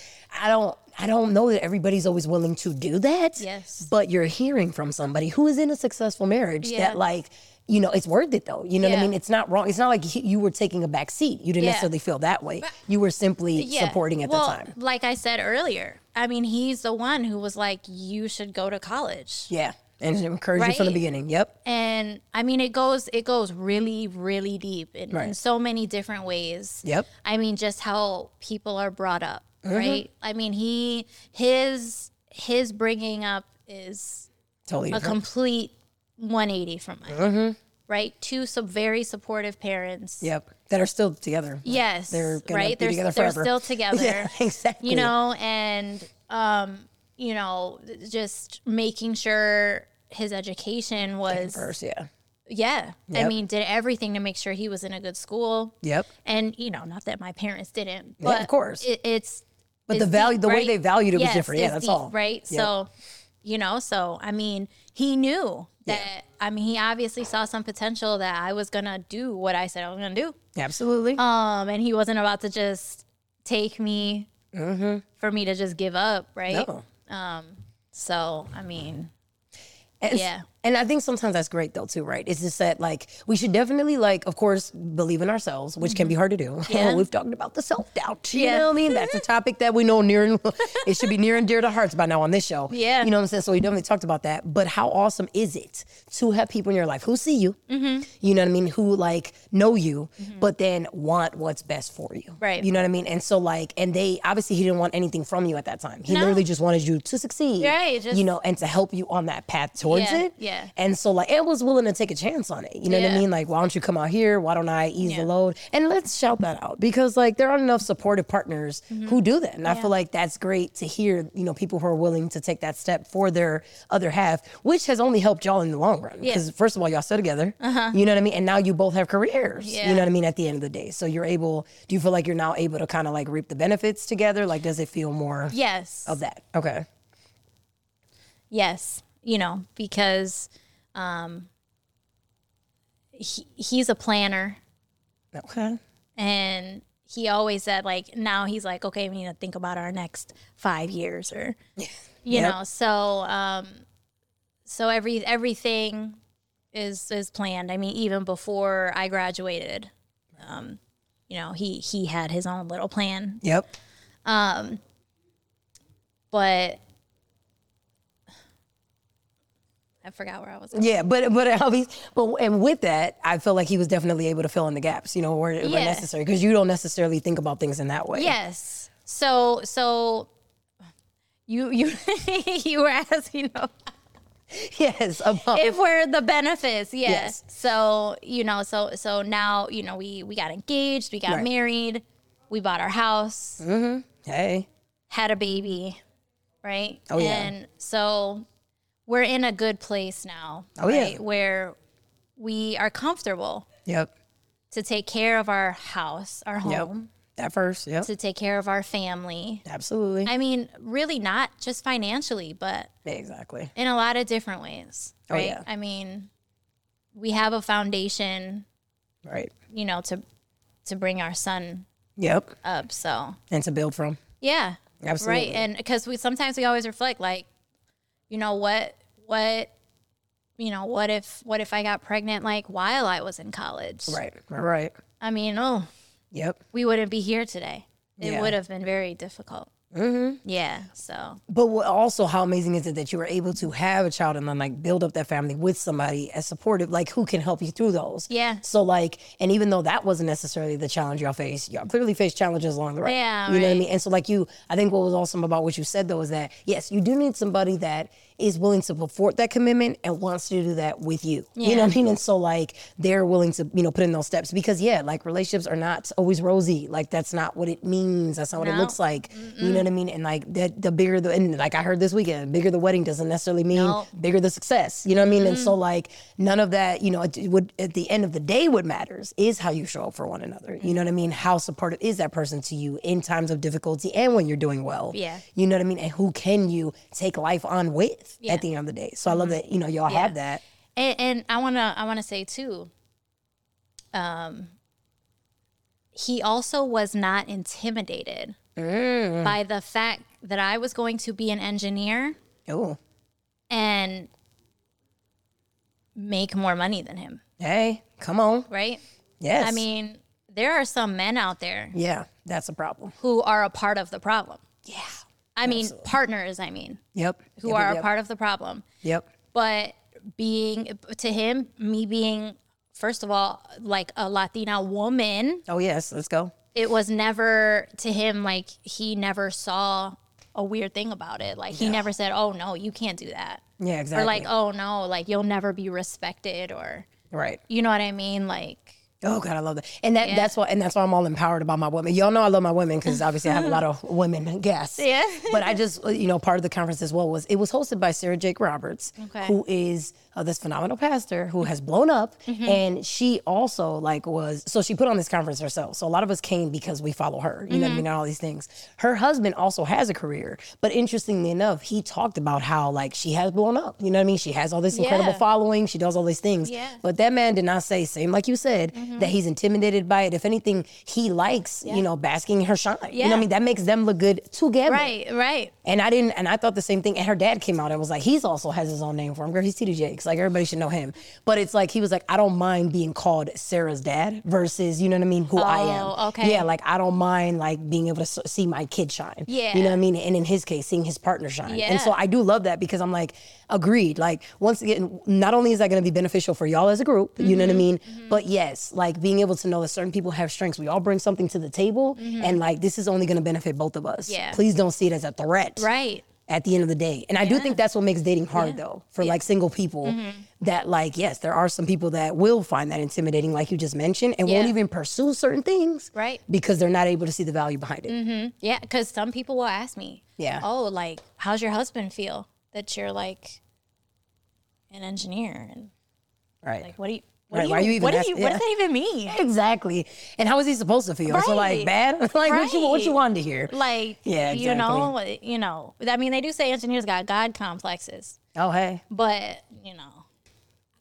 S1: I don't I don't know that everybody's always willing to do that.
S2: Yes.
S1: But you're hearing from somebody who is in a successful marriage
S2: Yeah.
S1: that like you know, it's worth it though. You know what I mean? It's not wrong. It's not like you were taking a back seat. You didn't
S2: Yeah.
S1: necessarily feel that way. You were simply
S2: Yeah.
S1: supporting at
S2: well,
S1: the time.
S2: Like I said earlier, I mean, he's the one who was like, you should go to college.
S1: Yeah, and encourage you from the beginning. Yep.
S2: And I mean, it goes it goes really, really deep in, in so many different ways.
S1: Yep.
S2: I mean, just how people are brought up,
S1: Mm-hmm.
S2: right? I mean, he his his bringing up is
S1: Totally.
S2: a
S1: different.
S2: complete 180 from mine.
S1: Mm-hmm.
S2: Right? Two sub very supportive parents.
S1: yep. That are still together.
S2: Yes.
S1: They're
S2: right.
S1: be
S2: they're,
S1: together
S2: they're still together.
S1: Yeah, exactly.
S2: You know, and um, you know, just making sure his education was
S1: First, yeah.
S2: yeah. I mean, did everything to make sure he was in a good school.
S1: Yep.
S2: And you know, not that my parents didn't,
S1: Yeah, of course.
S2: it, it's
S1: But
S2: it's
S1: the value-
S2: deep,
S1: the way
S2: right?
S1: they valued it was different. Yeah, that's
S2: deep,
S1: all.
S2: right.
S1: Yep.
S2: So, you know, so I mean, he knew that. I mean, he obviously saw some potential that I was gonna do what I said I was gonna do.
S1: Absolutely.
S2: Um, and he wasn't about to just take me for me to just give up, right?
S1: Mm-hmm. no.
S2: So, I mean,
S1: And,
S2: Yeah.
S1: And I think sometimes that's great though too, right? It's just that like we should definitely like, of course, believe in ourselves, which can be hard to do.
S2: Mm-hmm. Yeah.
S1: We've talked about the self doubt. You
S2: Yeah.
S1: know what I mean? That's a topic that we know near and it should be near and dear to hearts by now on this show.
S2: Yeah.
S1: You know what I'm saying? So we definitely talked about that. But how awesome is it to have people in your life who see you,
S2: Mm-hmm.
S1: you know what I mean, who like know you, but then want what's best for you.
S2: Right.
S1: You know what I mean? And so like, and they obviously he didn't want anything from you at that time. He
S2: No.
S1: literally just wanted you to succeed.
S2: Right, just-
S1: you know, and to help you on that path towards
S2: Yeah,
S1: it.
S2: yeah.
S1: And so like and was willing to take a chance on it. You know what I mean? Like, why don't you come out here? Why don't I ease the load? And let's shout that out because like there aren't enough supportive partners
S2: Mm-hmm.
S1: who do that. And I feel like that's great to hear, you know, people who are willing to take that step for their other half, which has only helped y'all in the long run.
S2: Yeah.
S1: Because first of all, y'all still together. You know what I mean? And now you both have careers. You know what I mean? At the end of the day. So you're able, do you feel like you're now able to kind of like reap the benefits together? Like does it feel more
S2: yes.
S1: of that? Okay.
S2: Yes, you know, because um, he, he's a planner
S1: Okay.
S2: and he always said like now he's like okay we need to think about our next five years or you
S1: Yep.
S2: know so um so every everything is is planned i mean even before i graduated um you know he he had his own little plan
S1: Yep.
S2: Um, but i forgot where i was
S1: Yeah, but but obviously, but and with that, I feel like he was definitely able to fill in the gaps, you know, where, where necessary, because you don't necessarily think about things in that way.
S2: Yes. So so you you you were asking know,
S1: Yes. About,
S2: if we're the benefits, yes.
S1: Yes.
S2: So you know, so so now you know we we got engaged, we got
S1: Right.
S2: married, we bought our house, mm-hmm.
S1: hey.
S2: had a baby, right?
S1: Oh, yeah.
S2: And so we're in a good place now,
S1: Oh, yeah.
S2: right? Where we are comfortable
S1: Yep.
S2: to take care of our house, our
S1: Yep.
S2: home,
S1: At first. Yep.
S2: to take care of our family.
S1: Absolutely.
S2: I mean, really not just financially, but
S1: exactly.
S2: in a lot of different ways,
S1: Oh,
S2: right?
S1: yeah.
S2: I mean, we have a foundation,
S1: Right.
S2: you know, to to bring our son
S1: Yep.
S2: up. So,
S1: And to build from.
S2: yeah.
S1: Absolutely.
S2: Right. And because we sometimes we always reflect like, you know, what what you know, what if what if I got pregnant like while I was in college?
S1: Right. Right. Right.
S2: I mean, oh,
S1: Yep.
S2: we wouldn't be here today. It
S1: Yeah.
S2: would have been very difficult. Mm-hmm. Yeah. So
S1: But what, also, how amazing is it that you were able to have a child and then like build up that family with somebody as supportive, like who can help you through those?
S2: Yeah.
S1: So like, and even though that wasn't necessarily the challenge y'all faced, y'all clearly faced challenges along the way.
S2: Yeah,
S1: You know what I mean? And so like you, I think what was awesome about what you said though is that yes, you do need somebody that is willing to support that commitment and wants to do that with you. You know what I mean? And so like they're willing to, you know, put in those steps because yeah, like relationships are not always rosy. Like that's not what it means. That's not what it looks like. You know what I mean? And like that the bigger the, and like I heard this weekend, bigger the wedding doesn't necessarily mean
S2: No.
S1: bigger the success. You know what I mean? And so like none of that, you know, it would at the end of the day, what matters is how you show up for one another. You know what I mean? How supportive is that person to you in times of difficulty and when you're doing well?
S2: Yeah.
S1: You know what I mean? And who can you take life on with
S2: Yeah.
S1: at the end of the day? So I love that, you know, y'all have that.
S2: And, and I wanna I wanna say too, um, he also was not intimidated
S1: Mm.
S2: by the fact that I was going to be an engineer
S1: Oh,
S2: and make more money than him,
S1: hey, come on.
S2: right?
S1: Yes.
S2: I mean, there are some men out there
S1: yeah, that's a problem.
S2: who are a part of the problem.
S1: Yeah.
S2: I mean, partners, I mean,
S1: Yep.
S2: who
S1: Yep,
S2: are
S1: yep,
S2: a part of the problem.
S1: Yep.
S2: but being to him me being first of all like a latina woman
S1: Oh, yes. Let's go.
S2: it was never to him like he never saw a weird thing about it like he never said oh no you can't do that
S1: Yeah, exactly.
S2: or like oh no like you'll never be respected or
S1: right.
S2: you know what i mean like
S1: Oh God, I love that, and that that's why, and that's why I'm all empowered about my women. Y'all know I love my women because obviously I have a lot of women guests.
S2: Yeah.
S1: but I just, you know, part of the conference as well was it was hosted by Sarah Jakes Roberts,
S2: Okay.
S1: who is this phenomenal pastor who has blown up, mm-hmm. and she also like was so she put on this conference herself. So a lot of us came because we follow her. You know what I mm-hmm. mean? And all these things. Her husband also has a career, but interestingly enough, he talked about how like she has blown up. You know what I mean? She has all this incredible
S2: Yeah.
S1: following. She does all these things.
S2: Yeah.
S1: But that man did not say, same like you said, mm-hmm. that he's intimidated by it. If anything, he likes, you know, basking in her shine. You know what I mean? That makes them look good together.
S2: Right, right.
S1: And I didn't, and I thought the same thing. And her dad came out and was like, he's also has his own name for him. Girl, he's TD Like everybody should know him. But it's like he was like, I don't mind being called Sarah's dad versus, you know what I mean, who I am.
S2: Oh, okay.
S1: Yeah, like I don't mind like being able to see my kid shine.
S2: Yeah.
S1: You know what I mean? And in his case, seeing his partner shine. Yeah. And so I do love that because I'm like, agreed. Like once again, not only is that going to be beneficial for y'all as a group, you
S2: Mm-hmm.
S1: know what I mean? But yes, like being able to know that certain people have strengths. We all bring something to the table, and like this is only going to benefit both of us.
S2: Mm-hmm. Yeah.
S1: Please don't see it as a threat
S2: Right.
S1: At the end of the day. And I do think that's what makes dating hard though, for like single people
S2: Mm-hmm.
S1: that like, yes, there are some people that will find that intimidating, like you just mentioned, and won't even pursue certain things.
S2: Right.
S1: Because they're not able to see the value behind it.
S2: Yeah, because some people will ask me,
S1: Yeah.
S2: oh, like, how's your husband feel that you're like an engineer and
S1: Right.
S2: like, what do you, what
S1: Right,
S2: do you,
S1: why you even
S2: what,
S1: ask-
S2: you what does that even mean?
S1: exactly. And how is he supposed to feel? So like bad? like what you what you wanted to hear?
S2: Like,
S1: Yeah,
S2: you know, you know. I mean, they do say engineers got God complexes,
S1: Oh hey.
S2: but you know,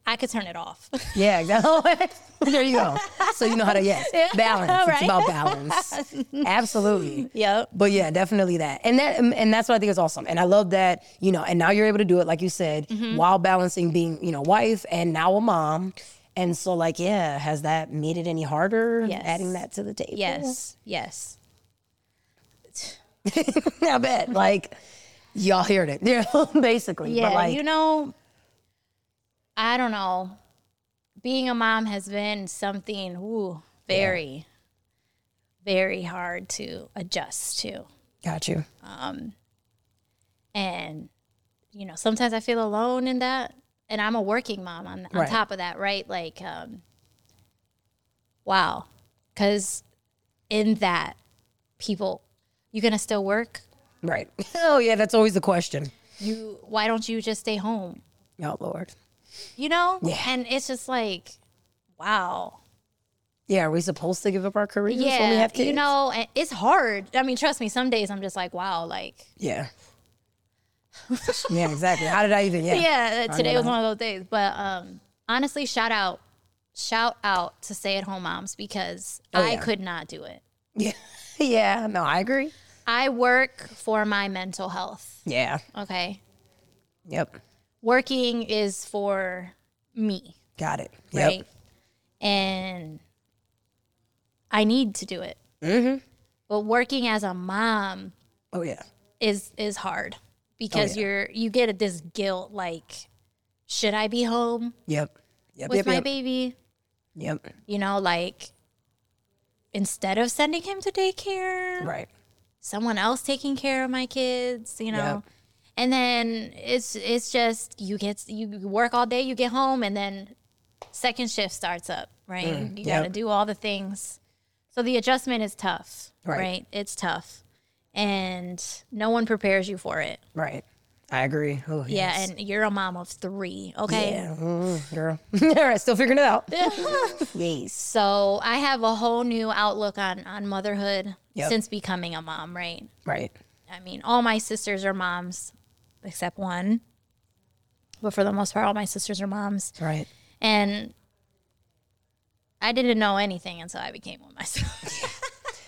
S2: I could turn it off.
S1: Yeah, exactly. there you go. So you know how to yes. Balance. It's about balance. Absolutely.
S2: yep.
S1: But yeah, definitely that. And that and that's what I think is awesome. And I love that, you know, and now you're able to do it like you said,
S2: Mm-hmm.
S1: while balancing being, you know, wife and now a mom. And so like, yeah, has that made it any harder
S2: Yes.
S1: adding that to the table?
S2: Yes. Yes.
S1: I bet. Like y'all heard it. Yeah, basically.
S2: Yeah.
S1: But like
S2: you know, I don't know. Being a mom has been something ooh, very, very hard to adjust to.
S1: got you.
S2: Um, and you know sometimes i feel alone in that and i'm a working mom on, on
S1: Right.
S2: top of that right like um wow because in that people you gonna still work
S1: Right. Oh yeah, that's always the question.
S2: you why don't you just stay home
S1: Oh Lord.
S2: you know
S1: Yeah.
S2: and it's just like wow
S1: Yeah, are we supposed to give up our careers when we have kids?
S2: you know and it's hard i mean trust me some days i'm just like wow like
S1: Yeah. yeah, exactly. How did I even yeah.
S2: yeah,
S1: I
S2: today was one of those days. But um, honestly, shout out, shout out to stay at home moms because
S1: Oh,
S2: I
S1: yeah.
S2: could not do it.
S1: Yeah. Yeah. No, I agree.
S2: I work for my mental health.
S1: Yeah.
S2: Okay,
S1: Yep.
S2: working is for me,
S1: Got it. Yep.
S2: right? And I need to do it.
S1: Mm-hmm.
S2: But working as a mom
S1: Oh yeah.
S2: is is hard because
S1: yeah.
S2: you're you get this guilt like, should I be home
S1: Yep. Yep.
S2: with
S1: yep.
S2: my
S1: yep.
S2: baby?
S1: Yep.
S2: you know, like instead of sending him to daycare,
S1: Right.
S2: someone else taking care of my kids, you know.
S1: Yep.
S2: And then it's it's just you get you work all day, you get home, and then second shift starts up, right? you got to
S1: Mm,
S2: do all the things. So the adjustment is tough,
S1: Right.
S2: right? It's tough, and no one prepares you for it.
S1: Right. I agree. Oh,
S2: Yeah,
S1: yes.
S2: and you're a mom of three, okay?
S1: yeah, mm, girl. All right, still figuring it out. yes.
S2: So I have a whole new outlook on on motherhood
S1: Yep.
S2: since becoming a mom, right?
S1: Right.
S2: I mean, all my sisters are moms except one. But for the most part, all my sisters are moms.
S1: Right.
S2: And I didn't know anything until I became one myself.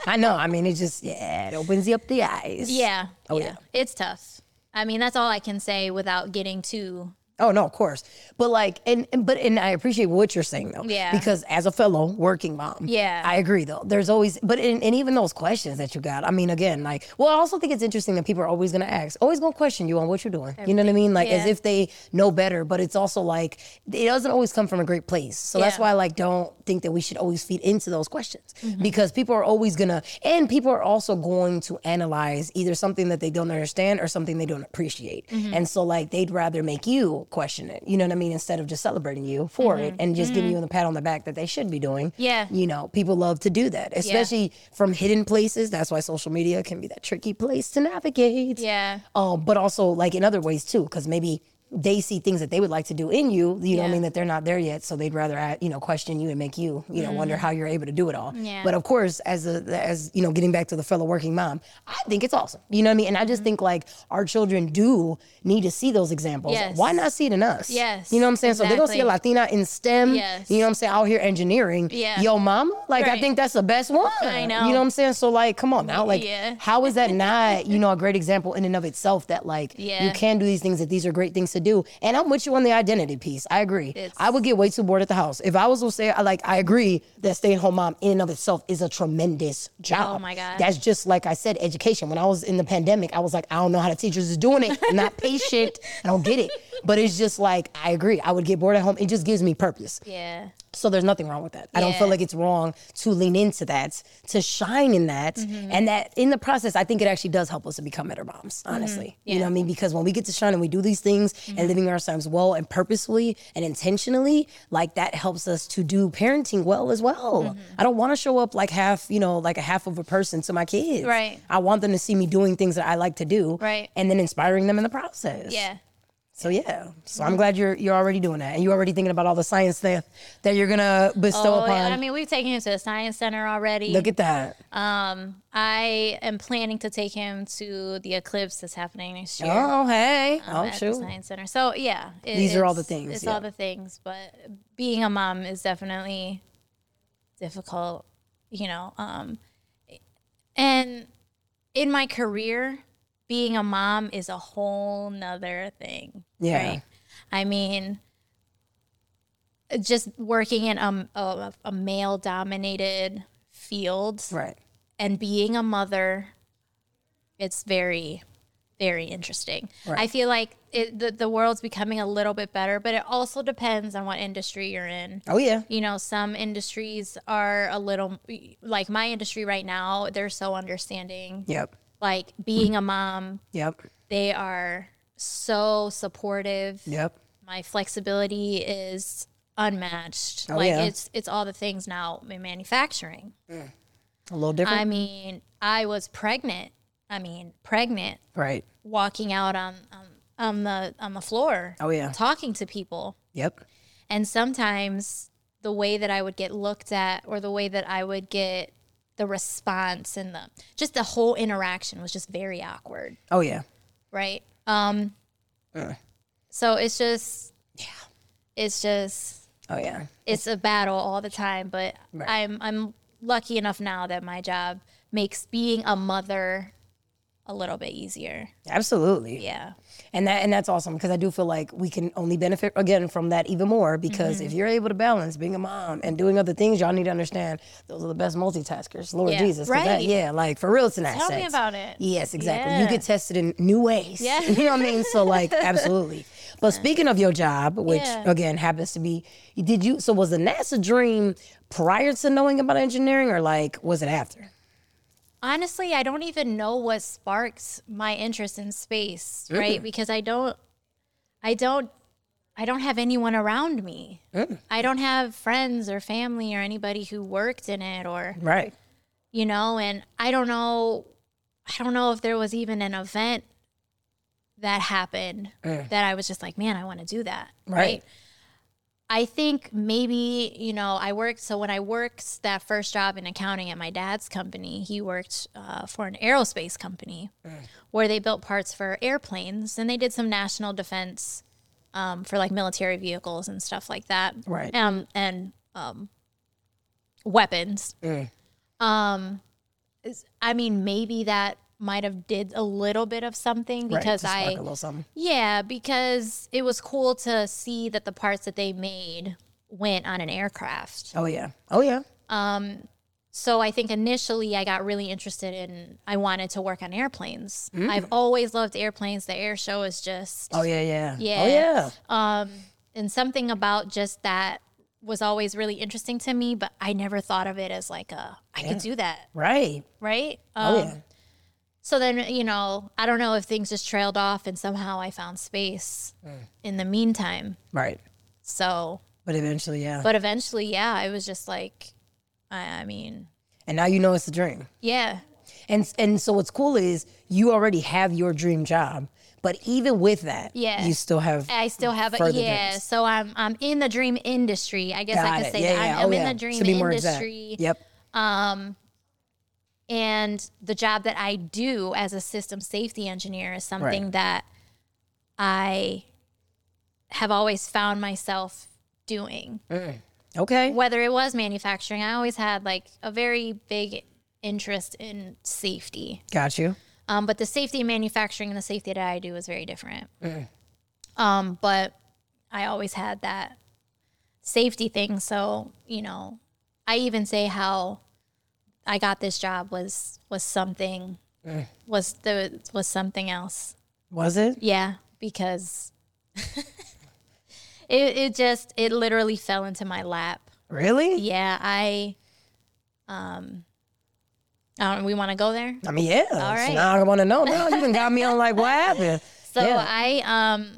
S1: I know. I mean, it just yeah, it opens you up the eyes.
S2: yeah.
S1: Oh, yeah.
S2: It's tough. I mean, that's all I can say without getting too
S1: Oh no, of course. But like, and, and but and I appreciate what you're saying though.
S2: Yeah.
S1: Because as a fellow working mom,
S2: Yeah.
S1: I agree though. There's always, but in, and even those questions that you got. I mean, again, like, well, I also think it's interesting that people are always gonna ask, always gonna question you on what you're doing. You know what I mean? Like as if they know better. But it's also like it doesn't always come from a great place. So that's why I like don't think that we should always feed into those questions
S2: Mm-hmm.
S1: because people are always gonna, and people are also going to analyze either something that they don't understand or something they don't appreciate.
S2: Mm-hmm.
S1: And so like they'd rather make you question it. You know what I mean? Instead of just celebrating you for it and just giving you the pat on the back that they should be doing.
S2: Mm-hmm. Yeah.
S1: You know, people love to do that, especially from hidden places. That's why social media can be that tricky place to navigate.
S2: Yeah.
S1: Um, but also like in other ways too, because maybe they see things that they would like to do in you, you know what I mean, that they're not there yet. So they'd rather, you know, question you and make you, you know, wonder how you're able to do it all.
S2: Mm-hmm. Yeah.
S1: But of course, as a, as, you know, getting back to the fellow working mom, I think it's awesome. You know what I mean? And I
S2: Mm-hmm.
S1: just think like our children do need to see those examples.
S2: Yes.
S1: Why not see it in us?
S2: Yes,
S1: You know what I'm saying? So they're going to see a. Latina in STEM,
S2: Yes.
S1: you know what I'm saying, out here engineering.
S2: Yeah.
S1: Yo, mom, like I think that's the best one.
S2: I know.
S1: You know what I'm saying? So like, come on now. Like,
S2: Yeah.
S1: how is that not, you know, a great example in and of itself that like
S2: Yeah.
S1: you can do these things, that these are great things to do. And I'm with you on the identity piece. I agree.
S2: It's-
S1: I would get way too bored at the house. If I was to say, I like, I agree that staying home mom in and of itself is a tremendous job.
S2: Oh my God.
S1: That's just like I said, education. When I was in the pandemic, I was like, I don't know how the teachers is doing it. I'm not patient. I don't get it. But it's just like, I agree. I would get bored at home. It just gives me purpose.
S2: Yeah.
S1: So there's nothing wrong with that. I don't feel like it's wrong to lean into that, to shine in that,
S2: Mm-hmm.
S1: and that in the process, I think it actually does help us to become better moms. Honestly, you know what I mean? Because when we get to shine and we do these things
S2: Mm-hmm.
S1: and living our lives well and purposefully and intentionally, like that helps us to do parenting well as well.
S2: Mm-hmm.
S1: I don't want to show up like half, you know, like a half of a person to my kids.
S2: Right.
S1: I want them to see me doing things that I like to do.
S2: Right.
S1: And then inspiring them in the process.
S2: Yeah.
S1: So yeah, so I'm glad you're you're already doing that, and you're already thinking about all the science that that you're gonna bestow
S2: Oh,
S1: upon.
S2: yeah. I mean, we've taken him to the science center already.
S1: Look at that.
S2: um, I am planning to take him to the eclipse that's happening next year.
S1: Oh hey,
S2: um,
S1: oh
S2: at the science center. So yeah, it-
S1: These are all the things,
S2: It's
S1: yeah.
S2: all the things, but being a mom is definitely difficult. You know, um, and in my career, being a mom is a whole nother thing.
S1: Yeah.
S2: Right? I mean, just working in a, a, a male dominated field
S1: Right.
S2: and being a mother, it's very, very interesting.
S1: Right.
S2: I feel like it, the, the world's becoming a little bit better, but it also depends on what industry you're in.
S1: Oh yeah.
S2: You know, some industries are a little like my industry right now, they're so understanding.
S1: Yep.
S2: Like being a mom,
S1: Yep.
S2: they are so supportive.
S1: Yep.
S2: My flexibility is unmatched.
S1: Oh,
S2: like
S1: yeah.
S2: it's it's all the things now in manufacturing. Mm.
S1: A little different.
S2: I mean, I was pregnant. I mean, pregnant,
S1: right.
S2: walking out on on, on the on the floor,
S1: Oh yeah.
S2: talking to people,
S1: Yep.
S2: and sometimes the way that I would get looked at, or the way that I would get the response, and the just the whole interaction was just very awkward,
S1: Oh yeah.
S2: right? Um, so it's just
S1: Yeah.
S2: it's just
S1: Oh yeah.
S2: it's a battle all the time but
S1: Right.
S2: i'm i'm lucky enough now that my job makes being a mother a little bit easier
S1: Absolutely.
S2: yeah
S1: And that and that's awesome because I do feel like we can only benefit again from that even more because
S2: Mm-hmm.
S1: if you're able to balance being a mom and doing other things, y'all need to understand those are the best multitaskers. Lord
S2: Yeah.
S1: Jesus, 'cause that-
S2: Right.
S1: yeah, like for real, it's an
S2: tell me about it
S1: Yes, exactly. You get tested in new ways.
S2: Yeah.
S1: You know what I mean? So like absolutely. But speaking of your job, which
S2: Yeah.
S1: again happens to be did you so was the NASA dream prior to knowing about engineering or like was it after?
S2: Honestly i don't even know what sparks my interest in space
S1: Mm.
S2: right because i don't i don't i don't have anyone around me
S1: Mm.
S2: i don't have friends or family or anybody who worked in it or
S1: Right.
S2: you know and i don't know i don't know if there was even an event that happened
S1: Mm.
S2: that i was just like man i want to do that
S1: Right.
S2: right. I think maybe you know i worked so when i worked that first job in accounting at my dad's company he worked uh, for an aerospace company
S1: Mm.
S2: where they built parts for airplanes and they did some national defense um, for like military vehicles and stuff like that
S1: Right.
S2: um, and um, weapons
S1: Mm.
S2: um, is- I mean, maybe that might have did a little bit of something
S1: Right,
S2: because
S1: spark
S2: I,
S1: a little something.
S2: yeah, because it was cool to see that the parts that they made went on an aircraft.
S1: Oh yeah. Oh yeah.
S2: Um so I think initially I got really interested in. I wanted to work on airplanes.
S1: Mm.
S2: I've always loved airplanes. The air show is just
S1: Oh yeah, yeah.
S2: Yeah.
S1: Oh yeah.
S2: um, and something about just that was always really interesting to me. But I never thought of it as like a I could do that,
S1: Right.
S2: right?
S1: Oh
S2: Um,
S1: yeah.
S2: So then, you know, I don't know if things just trailed off and somehow I found space
S1: Mm.
S2: in the meantime.
S1: Right.
S2: So,
S1: But eventually, yeah.
S2: but eventually, yeah, I was just like, I, I mean,
S1: and now you know it's a dream.
S2: yeah,
S1: And and so what's cool is you already have your dream job, But even with that,
S2: Yeah.
S1: you still have
S2: I still have a yeah.
S1: dreams.
S2: So I'm I'm in the dream industry. I guess
S1: got
S2: I could
S1: it.
S2: say
S1: yeah,
S2: that.
S1: yeah.
S2: I'm,
S1: oh,
S2: I'm
S1: yeah.
S2: in the dream
S1: to be more exact.
S2: industry.
S1: Yep.
S2: Um, and the job that I do as a system safety engineer is something
S1: Right.
S2: that I have always found myself doing.
S1: Okay.
S2: Whether it was manufacturing, I always had like a very big interest in safety.
S1: Got you.
S2: Um, but the safety in manufacturing and the safety that I do is very different. Um, but I always had that safety thing. So, you know, I even say how I got this job was was something was the was something else.
S1: Was it?
S2: Yeah, because it it just it literally fell into my lap.
S1: Really?
S2: Yeah, I um um, we want to go there.
S1: I mean, yeah. All
S2: right.
S1: Now I want to know. Now you even got me on like what happened?
S2: So
S1: Yeah.
S2: I um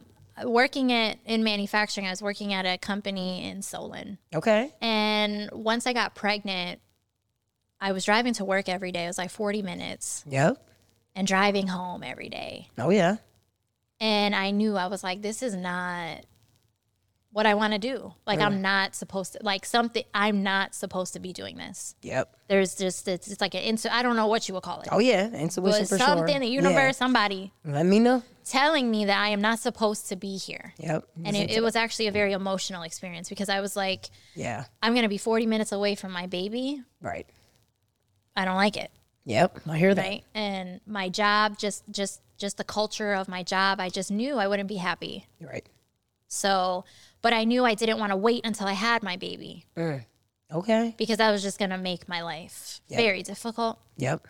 S2: working at in manufacturing, I was working at a company in Solon.
S1: Okay.
S2: And once I got pregnant, I was driving to work every day. It was like 40 minutes
S1: Yep.
S2: and driving home every day.
S1: Oh yeah.
S2: And I knew I was like, this is not what I want to do. Like, I'm not supposed to, like, something, I'm not supposed to be doing this.
S1: Yep.
S2: There's just, it's, it's like an, intu- I don't know what you would call it.
S1: Oh yeah. Intuition
S2: but
S1: for
S2: something,
S1: sure.
S2: the universe, somebody
S1: Let me know.
S2: telling me that I am not supposed to be here.
S1: Yep.
S2: And it, it was actually a very emotional experience because I was like,
S1: yeah.
S2: I'm going to be 40 minutes away from my baby.
S1: Right.
S2: I don't like it.
S1: Yep. I hear that.
S2: Right. And my job, just, just, just the culture of my job, I just knew I wouldn't be happy.
S1: Right.
S2: So, but I knew I didn't want to wait until I had my baby
S1: Okay.
S2: because that was just going to make my life
S1: Yeah.
S2: very difficult.
S1: Yep.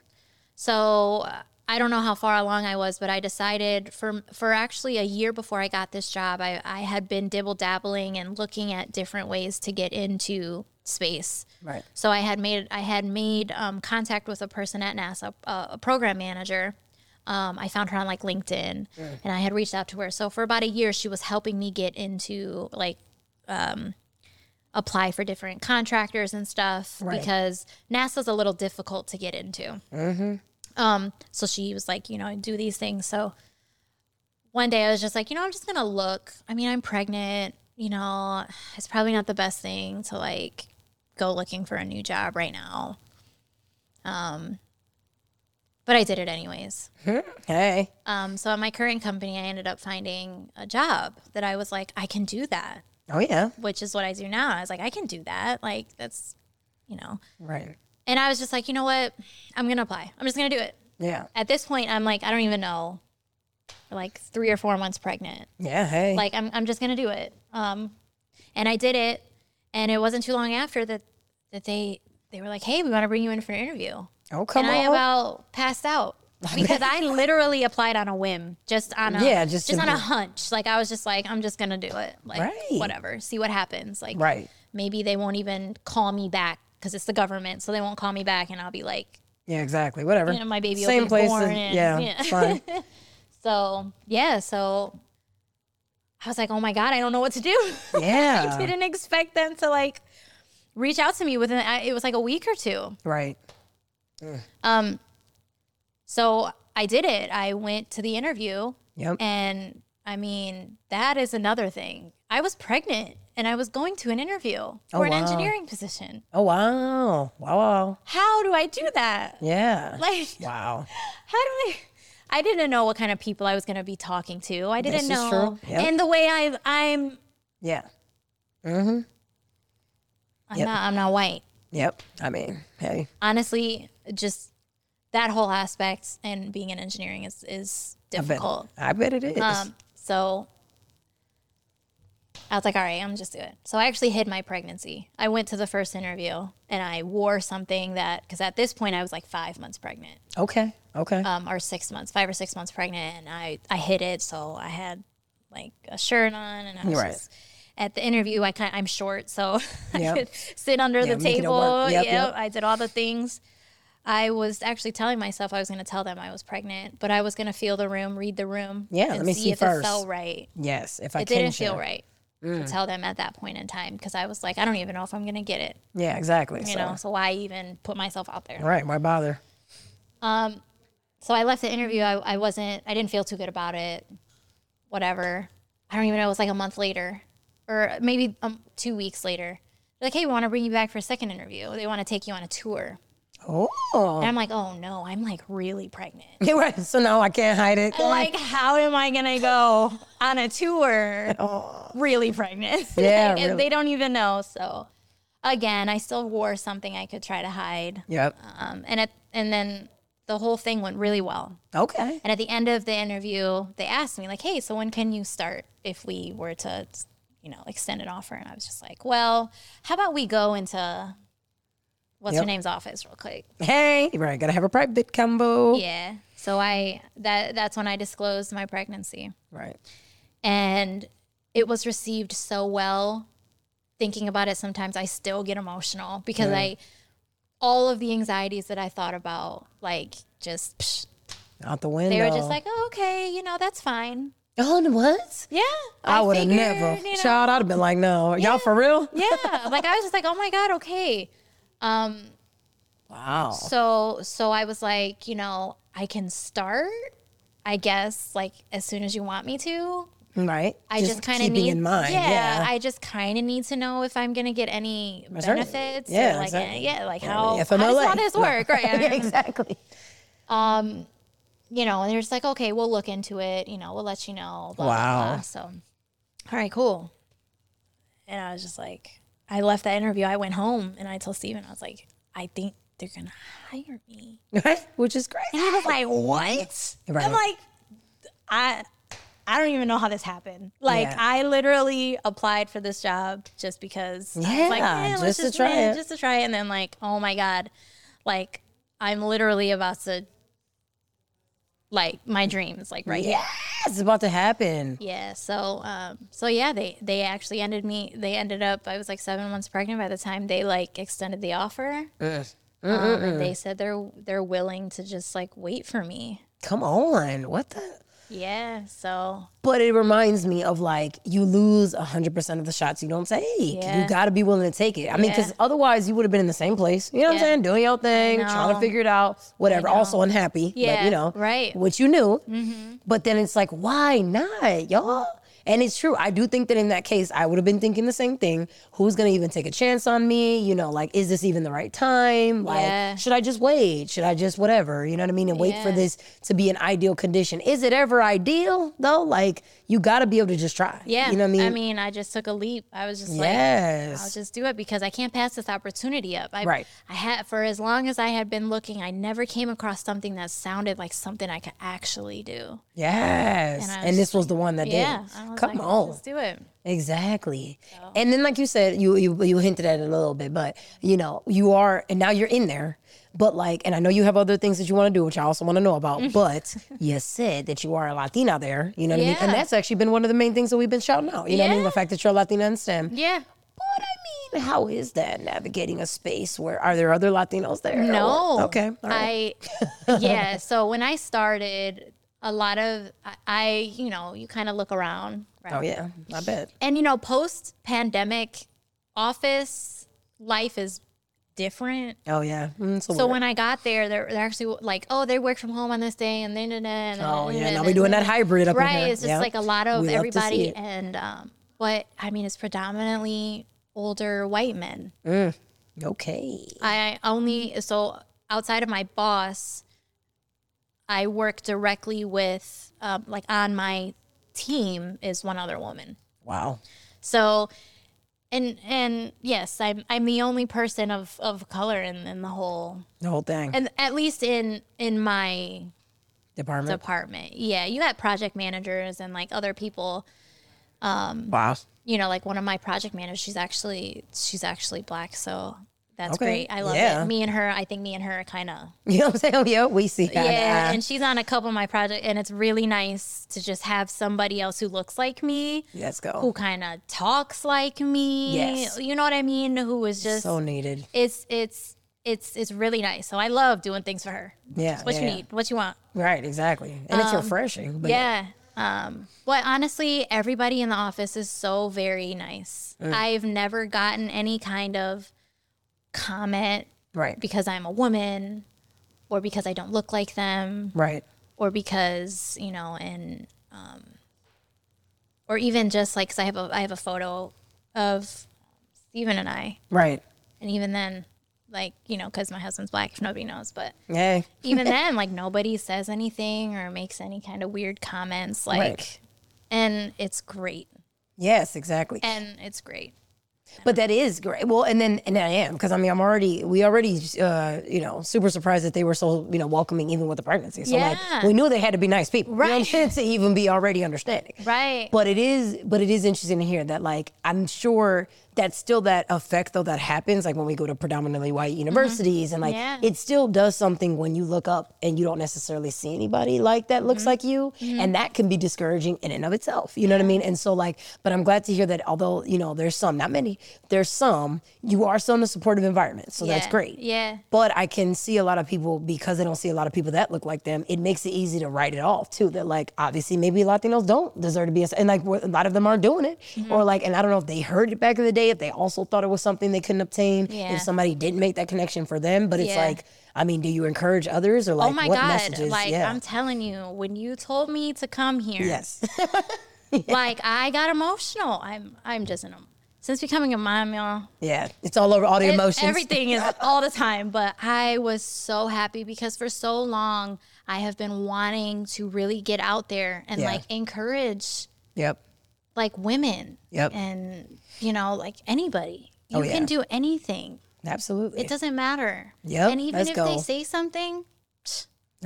S2: So uh, I don't know how far along I was, but I decided for for actually a year before I got this job, I, I had been dibble dabbling and looking at different ways to get into space.
S1: Right.
S2: So I had made I had made um, contact with a person at NASA, uh, a program manager. Um, I found her on like LinkedIn, and I had reached out to her. So for about a year, she was helping me get into like um, apply for different contractors and stuff
S1: Right.
S2: because NASA's a little difficult to get into. Um, so she was like, you know, do these things. So one day I was just like, you know, I'm just gonna look. I mean, I'm pregnant. You know, it's probably not the best thing to like go looking for a new job right now. Um, but I did it anyways.
S1: Hey.
S2: Um, so at my current company, I ended up finding a job that I was like, I can do that,
S1: Oh yeah.
S2: which is what I do now. I was like, I can do that. Like that's, you know.
S1: Right.
S2: And I was just like, you know what? I'm gonna apply. I'm just gonna do it.
S1: Yeah.
S2: At this point, I'm like, I don't even know. Like three or four months pregnant.
S1: Yeah. Hey.
S2: Like I'm, I'm just gonna do it. Um, and I did it, and it wasn't too long after that that they they were like, hey, we want to bring you in for an interview.
S1: oh come
S2: and
S1: on.
S2: I about passed out because I literally applied on a whim, just on a
S1: Yeah, just
S2: just
S1: to
S2: on a hunch. Like I was just like, I'm just gonna do it. Like
S1: Right.
S2: whatever, see what happens. Like
S1: right.
S2: maybe they won't even call me back because it's the government, so they won't call me back, and I'll be like,
S1: Yeah. Exactly. Whatever.
S2: you know, my baby will
S1: Same
S2: be
S1: place.
S2: born.
S1: as-
S2: and-
S1: yeah.
S2: yeah.
S1: Fine.
S2: So yeah, so I was like, oh my god, I don't know what to do.
S1: Yeah.
S2: I didn't expect them to like reach out to me within. It was like a week or two.
S1: Right.
S2: Um, so I did it. I went to the interview,
S1: Yep.
S2: and I mean that is another thing. I was pregnant, and I was going to an interview for an
S1: wow.
S2: engineering position.
S1: Oh wow. Wow. Wow.
S2: How do I do that?
S1: Yeah.
S2: Like,
S1: wow.
S2: how do I? I didn't know what kind of people I was going to be talking to. I didn't
S1: This is
S2: know,
S1: true. Yep.
S2: and the way I I'm
S1: Yeah. Mm-hmm.
S2: I'm
S1: Yep.
S2: not I'm not white.
S1: Yep. I mean, hey.
S2: Honestly, just that whole aspect and being in engineering is is
S1: I bet,
S2: difficult.
S1: I bet it is.
S2: Um, so I was like, all right, I'm just do it. So I actually hid my pregnancy. I went to the first interview and I wore something that because at this point I was like five months pregnant,
S1: okay. Okay.
S2: um, or six months, five or six months pregnant, and I I hid it. So I had like a shirt on, and I was
S1: Right.
S2: just. At the interview, I kind I'm short, so I could sit under
S1: Yeah,
S2: the table.
S1: Yep,
S2: Yep,
S1: yep.
S2: I did all the things. I was actually telling myself I was going to tell them I was pregnant, but I was going to feel the room, read the room,
S1: Yeah,
S2: and
S1: let me
S2: see,
S1: see
S2: if
S1: first.
S2: it felt right.
S1: yes. If I
S2: It didn't feel
S1: share.
S2: Right to tell them at that point in time because I was like, I don't even know if I'm going to get it,
S1: Yeah. Exactly.
S2: you
S1: so.
S2: know. So why even put myself out there?
S1: Right. Why bother?
S2: Um, so I left the interview. I, I wasn't. I didn't feel too good about it. whatever. I don't even know. It was like a month later, or maybe um, two weeks later. They're like, hey, we want to bring you back for a second interview. They want to take you on a tour.
S1: Oh.
S2: And I'm like, oh no, I'm like really pregnant.
S1: So now I can't hide it.
S2: like, how am I gonna go on a tour really pregnant?
S1: Yeah,
S2: Like, and
S1: really.
S2: they don't even know. So again, I still wore something I could try to hide.
S1: Yep.
S2: Um, and it, and then the whole thing went really well.
S1: Okay.
S2: And at the end of the interview, they asked me like, "Hey, so when can you start if we were to, you know, extend an offer?" And I was just like, "Well, how about we go into what's
S1: Yep.
S2: her name's office real quick?"
S1: Hey, right. Gotta have a private combo.
S2: Yeah. So I that that's when I disclosed my pregnancy.
S1: Right.
S2: and it was received so well. Thinking about it, sometimes I still get emotional because I, all of the anxieties that I thought about, like just psh,
S1: Out the window.
S2: they were just like, oh, okay, you know, that's fine.
S1: oh, and what?
S2: Yeah,
S1: I, would have never.
S2: you know,
S1: Child, I'd have been like, no. Y'all for real?
S2: yeah, like I was just like, oh my god, okay. Um,
S1: Wow.
S2: so so I was like, you know, I can start, I guess, like as soon as you want me to.
S1: Right.
S2: I just, kind of need
S1: in mind.
S2: Yeah,
S1: Yeah.
S2: I just kind of need to know if I'm gonna get any benefits.
S1: Yeah,
S2: or like
S1: exactly.
S2: yeah, like how,
S1: the
S2: how does
S1: FMLA.
S2: all this
S1: No.
S2: work? Right. I mean,
S1: exactly.
S2: um, you know, and they're just like, okay, we'll look into it. You know, we'll let you know. Blah, blah,
S1: Wow.
S2: blah. So, all right, cool. And I was just like, I left that interview. I went home and I told Steven, I was like, I think they're gonna hire me.
S1: Which is great.
S2: And he was like, what?
S1: Right.
S2: I'm like, I. I don't even know how this happened. Like
S1: Yeah.
S2: I literally applied for this job just because. I was like,
S1: Yeah,
S2: "Eh, let's
S1: just to try it."
S2: just to try it, and then like, oh my god, like I'm literally about to, like my dreams, like right here.
S1: Yes, it's about to happen.
S2: Yeah. So, um, so yeah, they they actually ended me. They ended up. I was like seven months pregnant by the time they like extended the offer. Um, and they said they're they're willing to just like wait for me.
S1: Come on. What the?
S2: Yeah. So
S1: But it reminds me of like you lose 100% of the shots you don't take.
S2: Yeah.
S1: You got to be willing to take it. I mean,
S2: Yeah.
S1: because otherwise you would have been in the same place. You know what I'm saying? Doing your thing, trying to figure it out, whatever. Also unhappy. But,
S2: Yeah,
S1: you know,
S2: right. Mm-hmm.
S1: Which you knew. But then it's like, why not, y'all? And it's true. I do think that in that case, I would have been thinking the same thing. Who's going to even take a chance on me? You know, like, is this even the right time? Like,
S2: Yeah.
S1: should I just wait? Should I just whatever? You know what I mean? And wait for this to be an ideal condition. Is it ever ideal though? Like, you got to be able to just try.
S2: yeah.
S1: You know what I mean?
S2: I mean, I just took a leap. I was just like. I'll just do it because I can't pass this opportunity up. I,
S1: Right.
S2: I had for as long as I had been looking, I never came across something that sounded like something I could actually do.
S1: yes.
S2: And I
S1: And,
S2: was
S1: this was the one that
S2: Yeah.
S1: did.
S2: Was
S1: Come
S2: like,
S1: on.
S2: let's do it.
S1: Exactly. And then, like you said, you, you you hinted at it a little bit, but you know, you are, and now you're in there. But like, and I know you have other things that you want to do, which I also want to know about. But you said that you are a Latina there. You know what I mean? And that's actually been one of the main things that we've been shouting out. You know what I mean? The fact that you're a Latina in STEM.
S2: Yeah.
S1: But I mean, how is that navigating a space where are there other Latinos there?
S2: No.
S1: Or- okay. All right.
S2: I yeah. So when I started, a lot of I, I you know, you kind of look around, right?
S1: oh yeah, I bet.
S2: And you know, post pandemic office life is different.
S1: Oh yeah. Mm, so
S2: when I got there, they're, they're actually like, oh, they work from home on this day, and then and then.
S1: Oh, yeah, now we're doing that hybrid up in
S2: right.
S1: here.
S2: It's just
S1: Yeah.
S2: like a lot of
S1: We love to see
S2: everybody, and um, but I mean, it's predominantly older white men.
S1: okay.
S2: I only so outside of my boss, I work directly with um, like on my team is one other woman.
S1: Wow.
S2: So, and and yes, I'm I'm the only person of of color in in the whole,
S1: The whole thing.
S2: and at least in in my
S1: Department.
S2: department. Yeah, you got project managers and like other people.
S1: Um, wow.
S2: You know, like one of my project managers, she's actually she's actually black, so that's
S1: Okay.
S2: great. I love
S1: Yeah.
S2: it. Me and her, I think me and her are kind of
S1: You know what I'm saying? Yeah, we see. to
S2: yeah, and she's on a couple of my projects, and it's really nice to just have somebody else who looks like me,
S1: Let's go.
S2: who kind of talks like me.
S1: Yes.
S2: you know what I mean? Who is just
S1: so needed.
S2: it's it's it's it's really nice. So I love doing things for her.
S1: Yeah.
S2: What
S1: yeah,
S2: you
S1: yeah.
S2: need, what you want.
S1: Right, exactly. And it's refreshing. But
S2: Yeah. Um, but honestly, everybody in the office is so very nice.
S1: Mm.
S2: I've never gotten any kind of comment
S1: Right.
S2: because I'm a woman or because I don't look like them
S1: Right.
S2: or because, you know, and um, or even just like, cause I have a, I have a photo of Stephen and I,
S1: Right.
S2: and even then, like, you know, cause my husband's black, if nobody knows, but
S1: yeah
S2: even then, like nobody says anything or makes any kind of weird comments, like,
S1: Right.
S2: and it's great,
S1: Yes, exactly.
S2: and it's great.
S1: But that is great. Well, and then and I am because I mean I'm already we already uh, you know super surprised that they were so you know welcoming even with the pregnancy. So like we knew they had to be nice people, You know
S2: Right.
S1: to even be already understanding.
S2: Right.
S1: But it is but it is interesting to hear that like I'm sure that's still that effect though that happens like when we go to predominantly white mm-hmm. universities and like
S2: Yeah.
S1: it still does something when you look up and you don't necessarily see anybody like that looks mm-hmm. like you mm-hmm. and that can be discouraging in and of itself you know what i mean and so like but i'm glad to hear that although you know there's some not many there's some you are still in a supportive environment so that's great
S2: Yeah.
S1: but I can see a lot of people because they don't see a lot of people that look like them. It makes it easy to write it off too. That like obviously maybe Latinos don't deserve to be, a, and like a lot of them aren't doing it,
S2: Mm-hmm.
S1: or like, and I don't know if they heard it back in the day, if they also thought it was something they couldn't obtain,
S2: Yeah.
S1: if somebody didn't make that connection for them. But it's
S2: Yeah.
S1: like, I mean, do you encourage others or oh like
S2: oh my
S1: what
S2: God.
S1: messages?
S2: Like,
S1: yeah.
S2: I'm telling you, when you told me to come here,
S1: yes.
S2: like I got emotional. I'm I'm just in a since becoming a mom, y'all.
S1: yeah. It's all over all the emotions.
S2: everything is all the time. But I was so happy because for so long I have been wanting to really get out there and
S1: Yeah.
S2: like encourage
S1: Yep.
S2: Like women.
S1: Yep.
S2: And you know, like anybody. You
S1: Oh, yeah.
S2: can do anything.
S1: Absolutely.
S2: It doesn't matter.
S1: Yep,
S2: And even if
S1: go.
S2: they say something,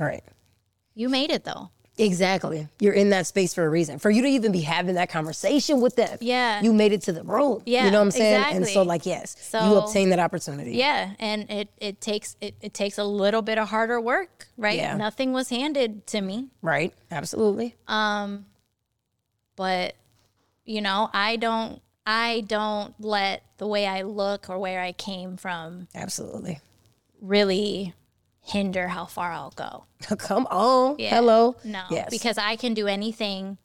S1: all right.
S2: you made it though.
S1: Exactly. You're in that space for a reason. For you to even be having that conversation with them.
S2: Yeah.
S1: You made it to the room. You know what I'm saying? And so like yes, you
S2: So-
S1: obtain that opportunity.
S2: Yeah, and it it takes it, it takes a little bit of harder work, right?
S1: Yeah.
S2: Nothing was handed to me,
S1: Right. Absolutely.
S2: um but you know, I don't I don't let the way I look or where I came from
S1: Absolutely.
S2: really hinder how far I'll go.
S1: Come on.
S2: Yeah.
S1: Hello.
S2: No,
S1: Yes.
S2: because I can do anything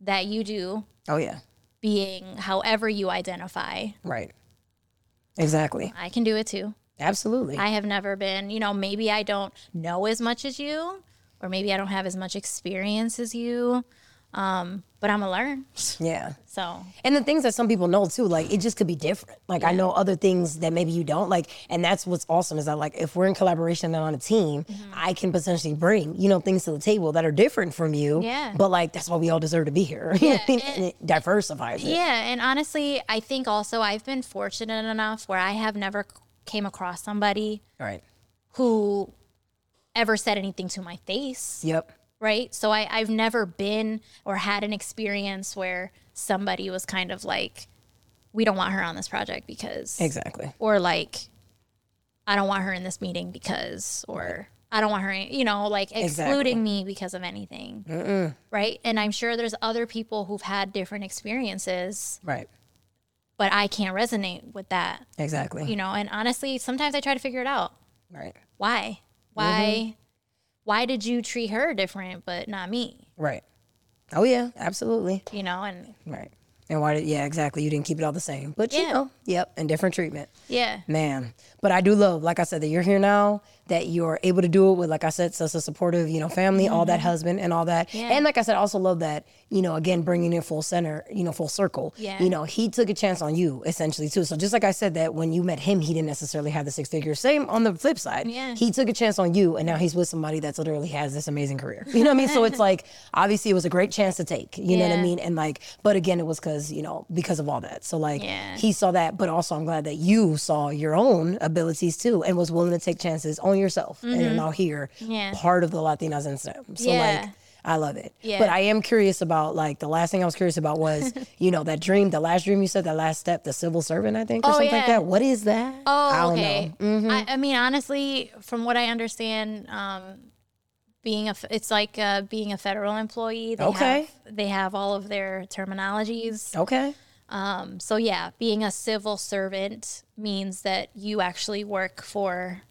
S2: that you do,
S1: Oh yeah.
S2: being however you identify.
S1: Right. Exactly.
S2: I can do it too.
S1: Absolutely.
S2: I have never been, you know, maybe I don't know as much as you, or maybe I don't have as much experience as you, um, but I'm gonna learn.
S1: yeah.
S2: So
S1: And the things that some people know too, like it just could be different. Like I know other things that maybe you don't like, and that's what's awesome is that like if we're in collaboration and on a team,
S2: Mm-hmm.
S1: I can potentially bring you know things to the table that are different from you.
S2: Yeah.
S1: But like that's why we all deserve to be here. You know what I mean? and it diversifies it.
S2: yeah, and honestly, I think also I've been fortunate enough where I have never came across somebody
S1: All right.
S2: who ever said anything to my face.
S1: Yep.
S2: Right? So I, I've never been or had an experience where somebody was kind of like, we don't want her on this project because,
S1: Exactly.
S2: or like, I don't want her in this meeting because, or I don't want her, you know, like excluding me because of anything, right? And I'm sure there's other people who've had different experiences,
S1: Right.
S2: but I can't resonate with that,
S1: Exactly.
S2: you know. And honestly, sometimes I try to figure it out.
S1: Right.
S2: Why? Why? Mm-hmm. Why did you treat her different but not me?
S1: Right. Oh yeah. Absolutely.
S2: You know, and
S1: Right. And why did yeah exactly you didn't keep it all the same, but you
S2: Yeah.
S1: know yep and different treatment.
S2: yeah.
S1: Man, but I do love, like I said, that you're here now, that you're able to do it with, like I said, such a supportive, you know, family, all that husband and all that.
S2: Mm-hmm. Yeah.
S1: And like I said, I also love that, you know, again, bringing it full center, you know, full circle.
S2: Yeah.
S1: You know, he took a chance on you essentially too. So just like I said, that when you met him, he didn't necessarily have the six figures. Same on the flip side.
S2: Yeah.
S1: He took a chance on you and now he's with somebody that's literally has this amazing career. You know what I mean? So it's like, obviously it was a great chance to take, you know what I mean? And like, but again, it was because, you know, because of all that. So like,
S2: Yeah.
S1: he saw that, but also I'm glad that you saw your own abilities too and was willing to take chances on yourself and you're now here,
S2: Mm-hmm. Yeah.
S1: part of the Latinas in STEM. So
S2: Yeah.
S1: like, I love it.
S2: Yeah.
S1: But I am curious about like the last thing I was curious about was, you know, that dream, the last dream you said, the last step, the civil servant, I think, or
S2: Oh,
S1: something like that. What is that? I
S2: Oh,
S1: don't
S2: okay.
S1: know. Mm-hmm.
S2: I, I mean, honestly, from what I understand, um, being a it's like uh, being a federal employee. They
S1: Okay.
S2: Have, they have all of their terminologies.
S1: Okay.
S2: Um, so yeah, being a civil servant means that you actually work for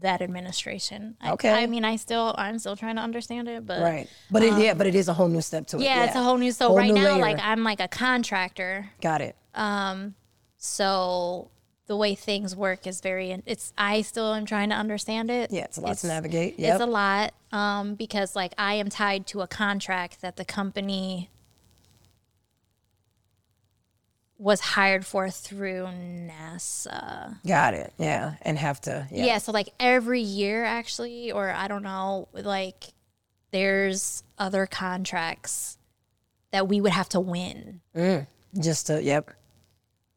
S2: that administration. I-
S1: Okay.
S2: I, mean, I still I'm still trying to understand it, but
S1: Right. But it, yeah, but it is a whole new step to it.
S2: Um, yeah, it's a whole new. So
S1: Whole
S2: right
S1: new
S2: now,
S1: layer.
S2: like I'm like a contractor.
S1: Got it.
S2: Um, so the way things work is very it's I still am trying to understand it.
S1: Yeah, it's a lot to navigate. Yep.
S2: It's a lot um, because like I am tied to a contract that the company was hired for through NASA.
S1: Got it. Yeah. And have to.
S2: Yeah.
S1: Yeah.
S2: so like every year actually, or I don't know, like there's other contracts that we would have to win
S1: Just to, yep.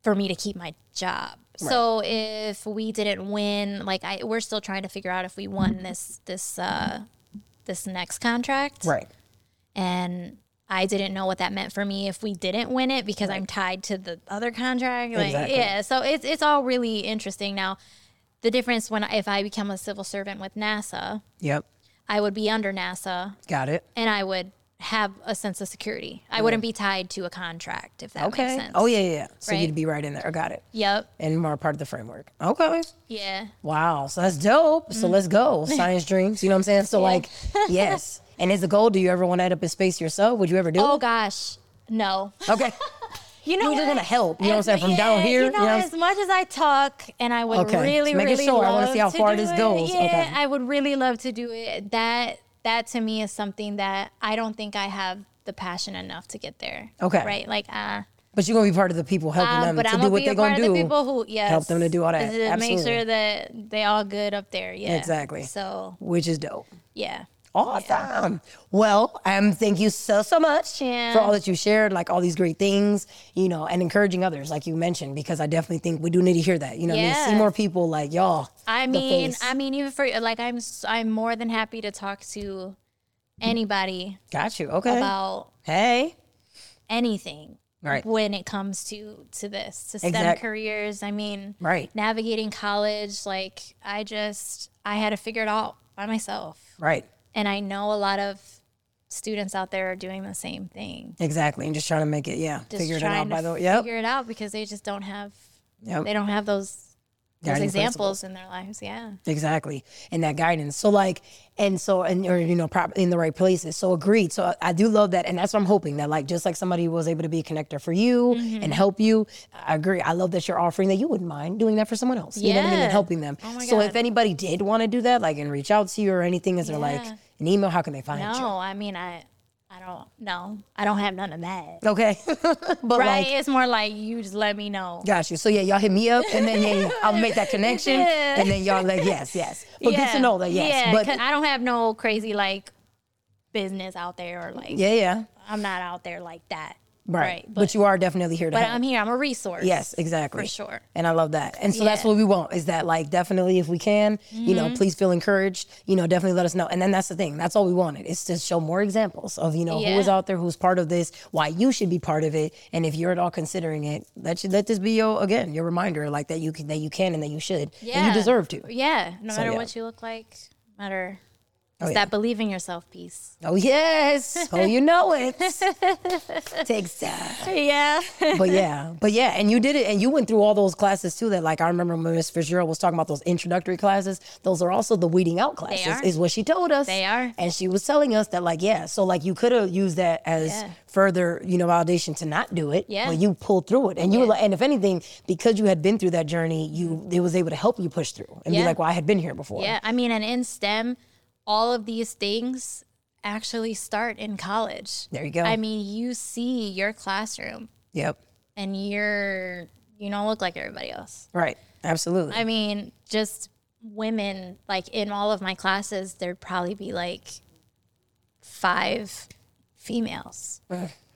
S2: for me to keep my job. So if we didn't win, like I we're still trying to figure out if we won this this uh this next contract.
S1: Right.
S2: And I didn't know what that meant for me if we didn't win it because I'm tied to the other contract. Like
S1: Exactly.
S2: yeah, so it's it's all really interesting now. The difference when if I become a civil servant with NASA,
S1: Yep.
S2: I would be under NASA
S1: Got it.
S2: and I would have a sense of security. I wouldn't be tied to a contract if that
S1: Okay.
S2: makes sense.
S1: Oh, yeah, yeah, yeah. So
S2: Right?
S1: you'd be right in there. I got it.
S2: Yep.
S1: And more part of the framework. Okay.
S2: Yeah.
S1: Wow. So that's dope.
S2: Mm.
S1: So let's go. Science dreams. You know what I'm saying? So, like, yes. And is the goal, do you ever want to end up in space yourself? Would you ever do
S2: Oh
S1: it?
S2: Oh gosh. No.
S1: Okay.
S2: You know
S1: You just want to help. You know what I'm saying? From
S2: Yeah,
S1: down here.
S2: You know,
S1: what I'm
S2: as much as I talk and I would
S1: Okay,
S2: really,
S1: making
S2: really
S1: sure. I
S2: love
S1: wanna see how far
S2: do
S1: this
S2: it.
S1: goes.
S2: Yeah,
S1: Okay.
S2: I would really love to do it. That that to me is something that I don't think I have the passion enough to get there.
S1: Okay.
S2: Right. Like uh,
S1: But you're going to be part of the people helping
S2: uh,
S1: them to
S2: I'm
S1: do what they're going to do.
S2: the people who yes,
S1: Help them to do all that.
S2: To make sure that they all good up there. Yeah.
S1: Exactly.
S2: So
S1: which is dope.
S2: yeah.
S1: Awesome. Well, um, thank you so so much
S2: Yeah.
S1: for all that you shared, like all these great things, you know, and encouraging others, like you mentioned, because I definitely think we do need to hear that. You know, what I mean, see more people like y'all.
S2: I mean,
S1: face.
S2: I mean, even for like, I'm I'm more than happy to talk to anybody
S1: got you. Okay.
S2: about
S1: hey.
S2: anything
S1: Right.
S2: when it comes to to this to STEM
S1: Exact-
S2: careers. I mean,
S1: Right.
S2: navigating college, like I just I had to figure it out by myself,
S1: Right.
S2: And I know a lot of students out there are doing the same thing.
S1: Exactly. And just trying to make it, yeah,
S2: Just
S1: figure it out by the way. Yep.
S2: figure it out because they just don't have
S1: Yep.
S2: they don't have those those examples in their lives. Yeah.
S1: Exactly. And that guidance. So like, and so, and or, you know, prop in the right places. So agreed. So I, I do love that. And that's what I'm hoping that like, just like somebody was able to be a connector for you
S2: Mm-hmm.
S1: and help you. I agree. I love that you're offering that you wouldn't mind doing that for someone else. You know what I mean?
S2: Yeah.
S1: And helping them.
S2: Oh my
S1: so if anybody did want to do that, like, and reach out to you or anything, is there like
S2: Yeah.
S1: An email? How can they find you?
S2: No, I mean I I don't know. I don't have none of that.
S1: Okay. but
S2: Right?
S1: like,
S2: it's more like you just let me know.
S1: Got you. So yeah, y'all hit me up, and then yeah, I'll make that connection,
S2: Yeah.
S1: and then y'all like yes, yes. But good to know that yes.
S2: Yeah,
S1: but
S2: I don't have no crazy like business out there or like
S1: yeah, yeah.
S2: I'm not out there like that.
S1: Right. But,
S2: But,
S1: you are definitely here to
S2: but
S1: help.
S2: I'm here. I'm a resource.
S1: yes, exactly.
S2: For sure.
S1: And I love that. And so that's what we want is that like definitely if we can, you know, mm-hmm. please feel encouraged, you know, definitely let us know. And then that's the thing. That's all we wanted is to show more examples of, you know, who
S2: Yeah.
S1: is out there, who's part of this, why you should be part of it. And if you're at all considering it, let you let this be your again, your reminder like that you can that you can and that you should. And you deserve to.
S2: Yeah. No matter
S1: yeah.
S2: what you look like, no
S1: Oh,
S2: it's
S1: yeah.
S2: that believe in yourself piece.
S1: Oh yes. Oh you know it. Takes time.
S2: Yeah.
S1: but yeah, but yeah, and you did it, and you went through all those classes too. That like I remember when Miss Fitzgerald was talking about those introductory classes. Those are also the weeding out classes,
S2: are.
S1: is what she told us.
S2: They are.
S1: and she was telling us that like yeah, so like you could have used that as
S2: Yeah.
S1: further you know validation to not do it.
S2: Yeah.
S1: but you pulled through it, and you were like, and if anything, because you had been through that journey, you it was able to help you push through and be like, well, I had been here before.
S2: Yeah, I mean, and in STEM, all of these things actually start in college.
S1: There you go.
S2: I mean, you see your classroom
S1: Yep.
S2: and you're you don't look like everybody else.
S1: Right. Absolutely.
S2: I mean, just women like in all of my classes, there'd probably be like five females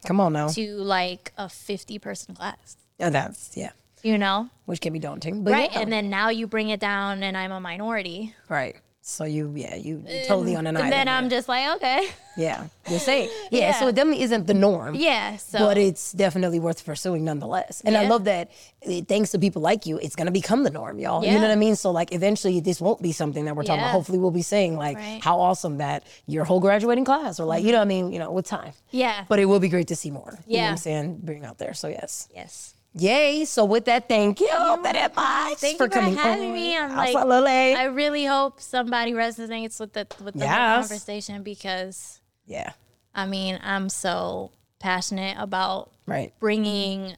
S1: Come on now.
S2: to like a 50 person class,
S1: Yeah, that's yeah,
S2: you know?
S1: which can be daunting. But
S2: Right.
S1: yeah.
S2: And then now you bring it down and I'm a minority.
S1: right. So you yeah you you're totally on an
S2: And
S1: island.
S2: then I'm
S1: there.
S2: just like, okay.
S1: Yeah, you're saying. Yeah, so it definitely isn't the norm.
S2: Yeah. So
S1: But it's definitely worth pursuing nonetheless. And I love that eh, thanks to people like you, it's to become the norm, y'all. You know what I mean? So, like, eventually this won't be something that we're talking about. Hopefully, we'll be saying, like,
S2: Right.
S1: how awesome that your whole graduating class, or like, you know what I mean? You know, with time.
S2: yeah.
S1: But it will be great to see more. You know what
S2: Yeah.
S1: I'm saying? Bring out there. So, yes.
S2: yes.
S1: Yay. So, with that, thank you very much
S2: Thank
S1: for
S2: you for
S1: coming
S2: having
S1: on.
S2: me. I'm like,
S1: Absolutely.
S2: I really hope somebody resonates with the with the whole
S1: Yes.
S2: conversation because
S1: yeah.
S2: I mean I'm so passionate about
S1: Right.
S2: bringing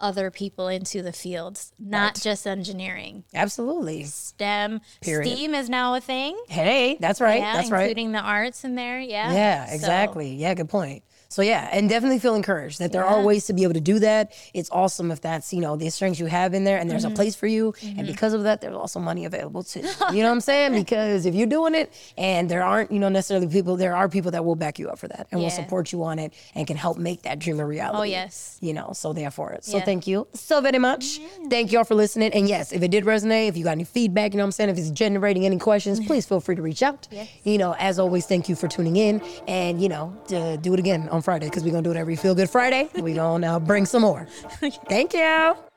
S2: other people into the fields, not just engineering.
S1: Absolutely.
S2: STEM,
S1: Period.
S2: STEAM is now a thing.
S1: Hey, that's right.
S2: Yeah,
S1: that's right.
S2: including the arts in there. Yeah.
S1: Yeah,
S2: So,
S1: exactly. Yeah, good point. So yeah, and definitely feel encouraged that there are ways to be able to do that. It's awesome if that's you know the strengths you have in there, and there's
S2: Mm-hmm.
S1: a place for you, and because of that, there's also money available too. You know what I'm saying? Because if you're doing it, and there aren't you know necessarily people, there are people that will back you up for that and will support you on it and can help make that dream a reality.
S2: Oh, yes.
S1: You know, so therefore it. So
S2: Yeah.
S1: thank you so very much. Thank y'all for listening. And yes, if it did resonate, if you got any feedback, you know what I'm saying, if it's generating any questions, please feel free to reach out. You know, as always, thank you for tuning in. And, you know, to do it again on Friday because we're going to do it every Feel Good Friday. We're going to bring some more. Thank you.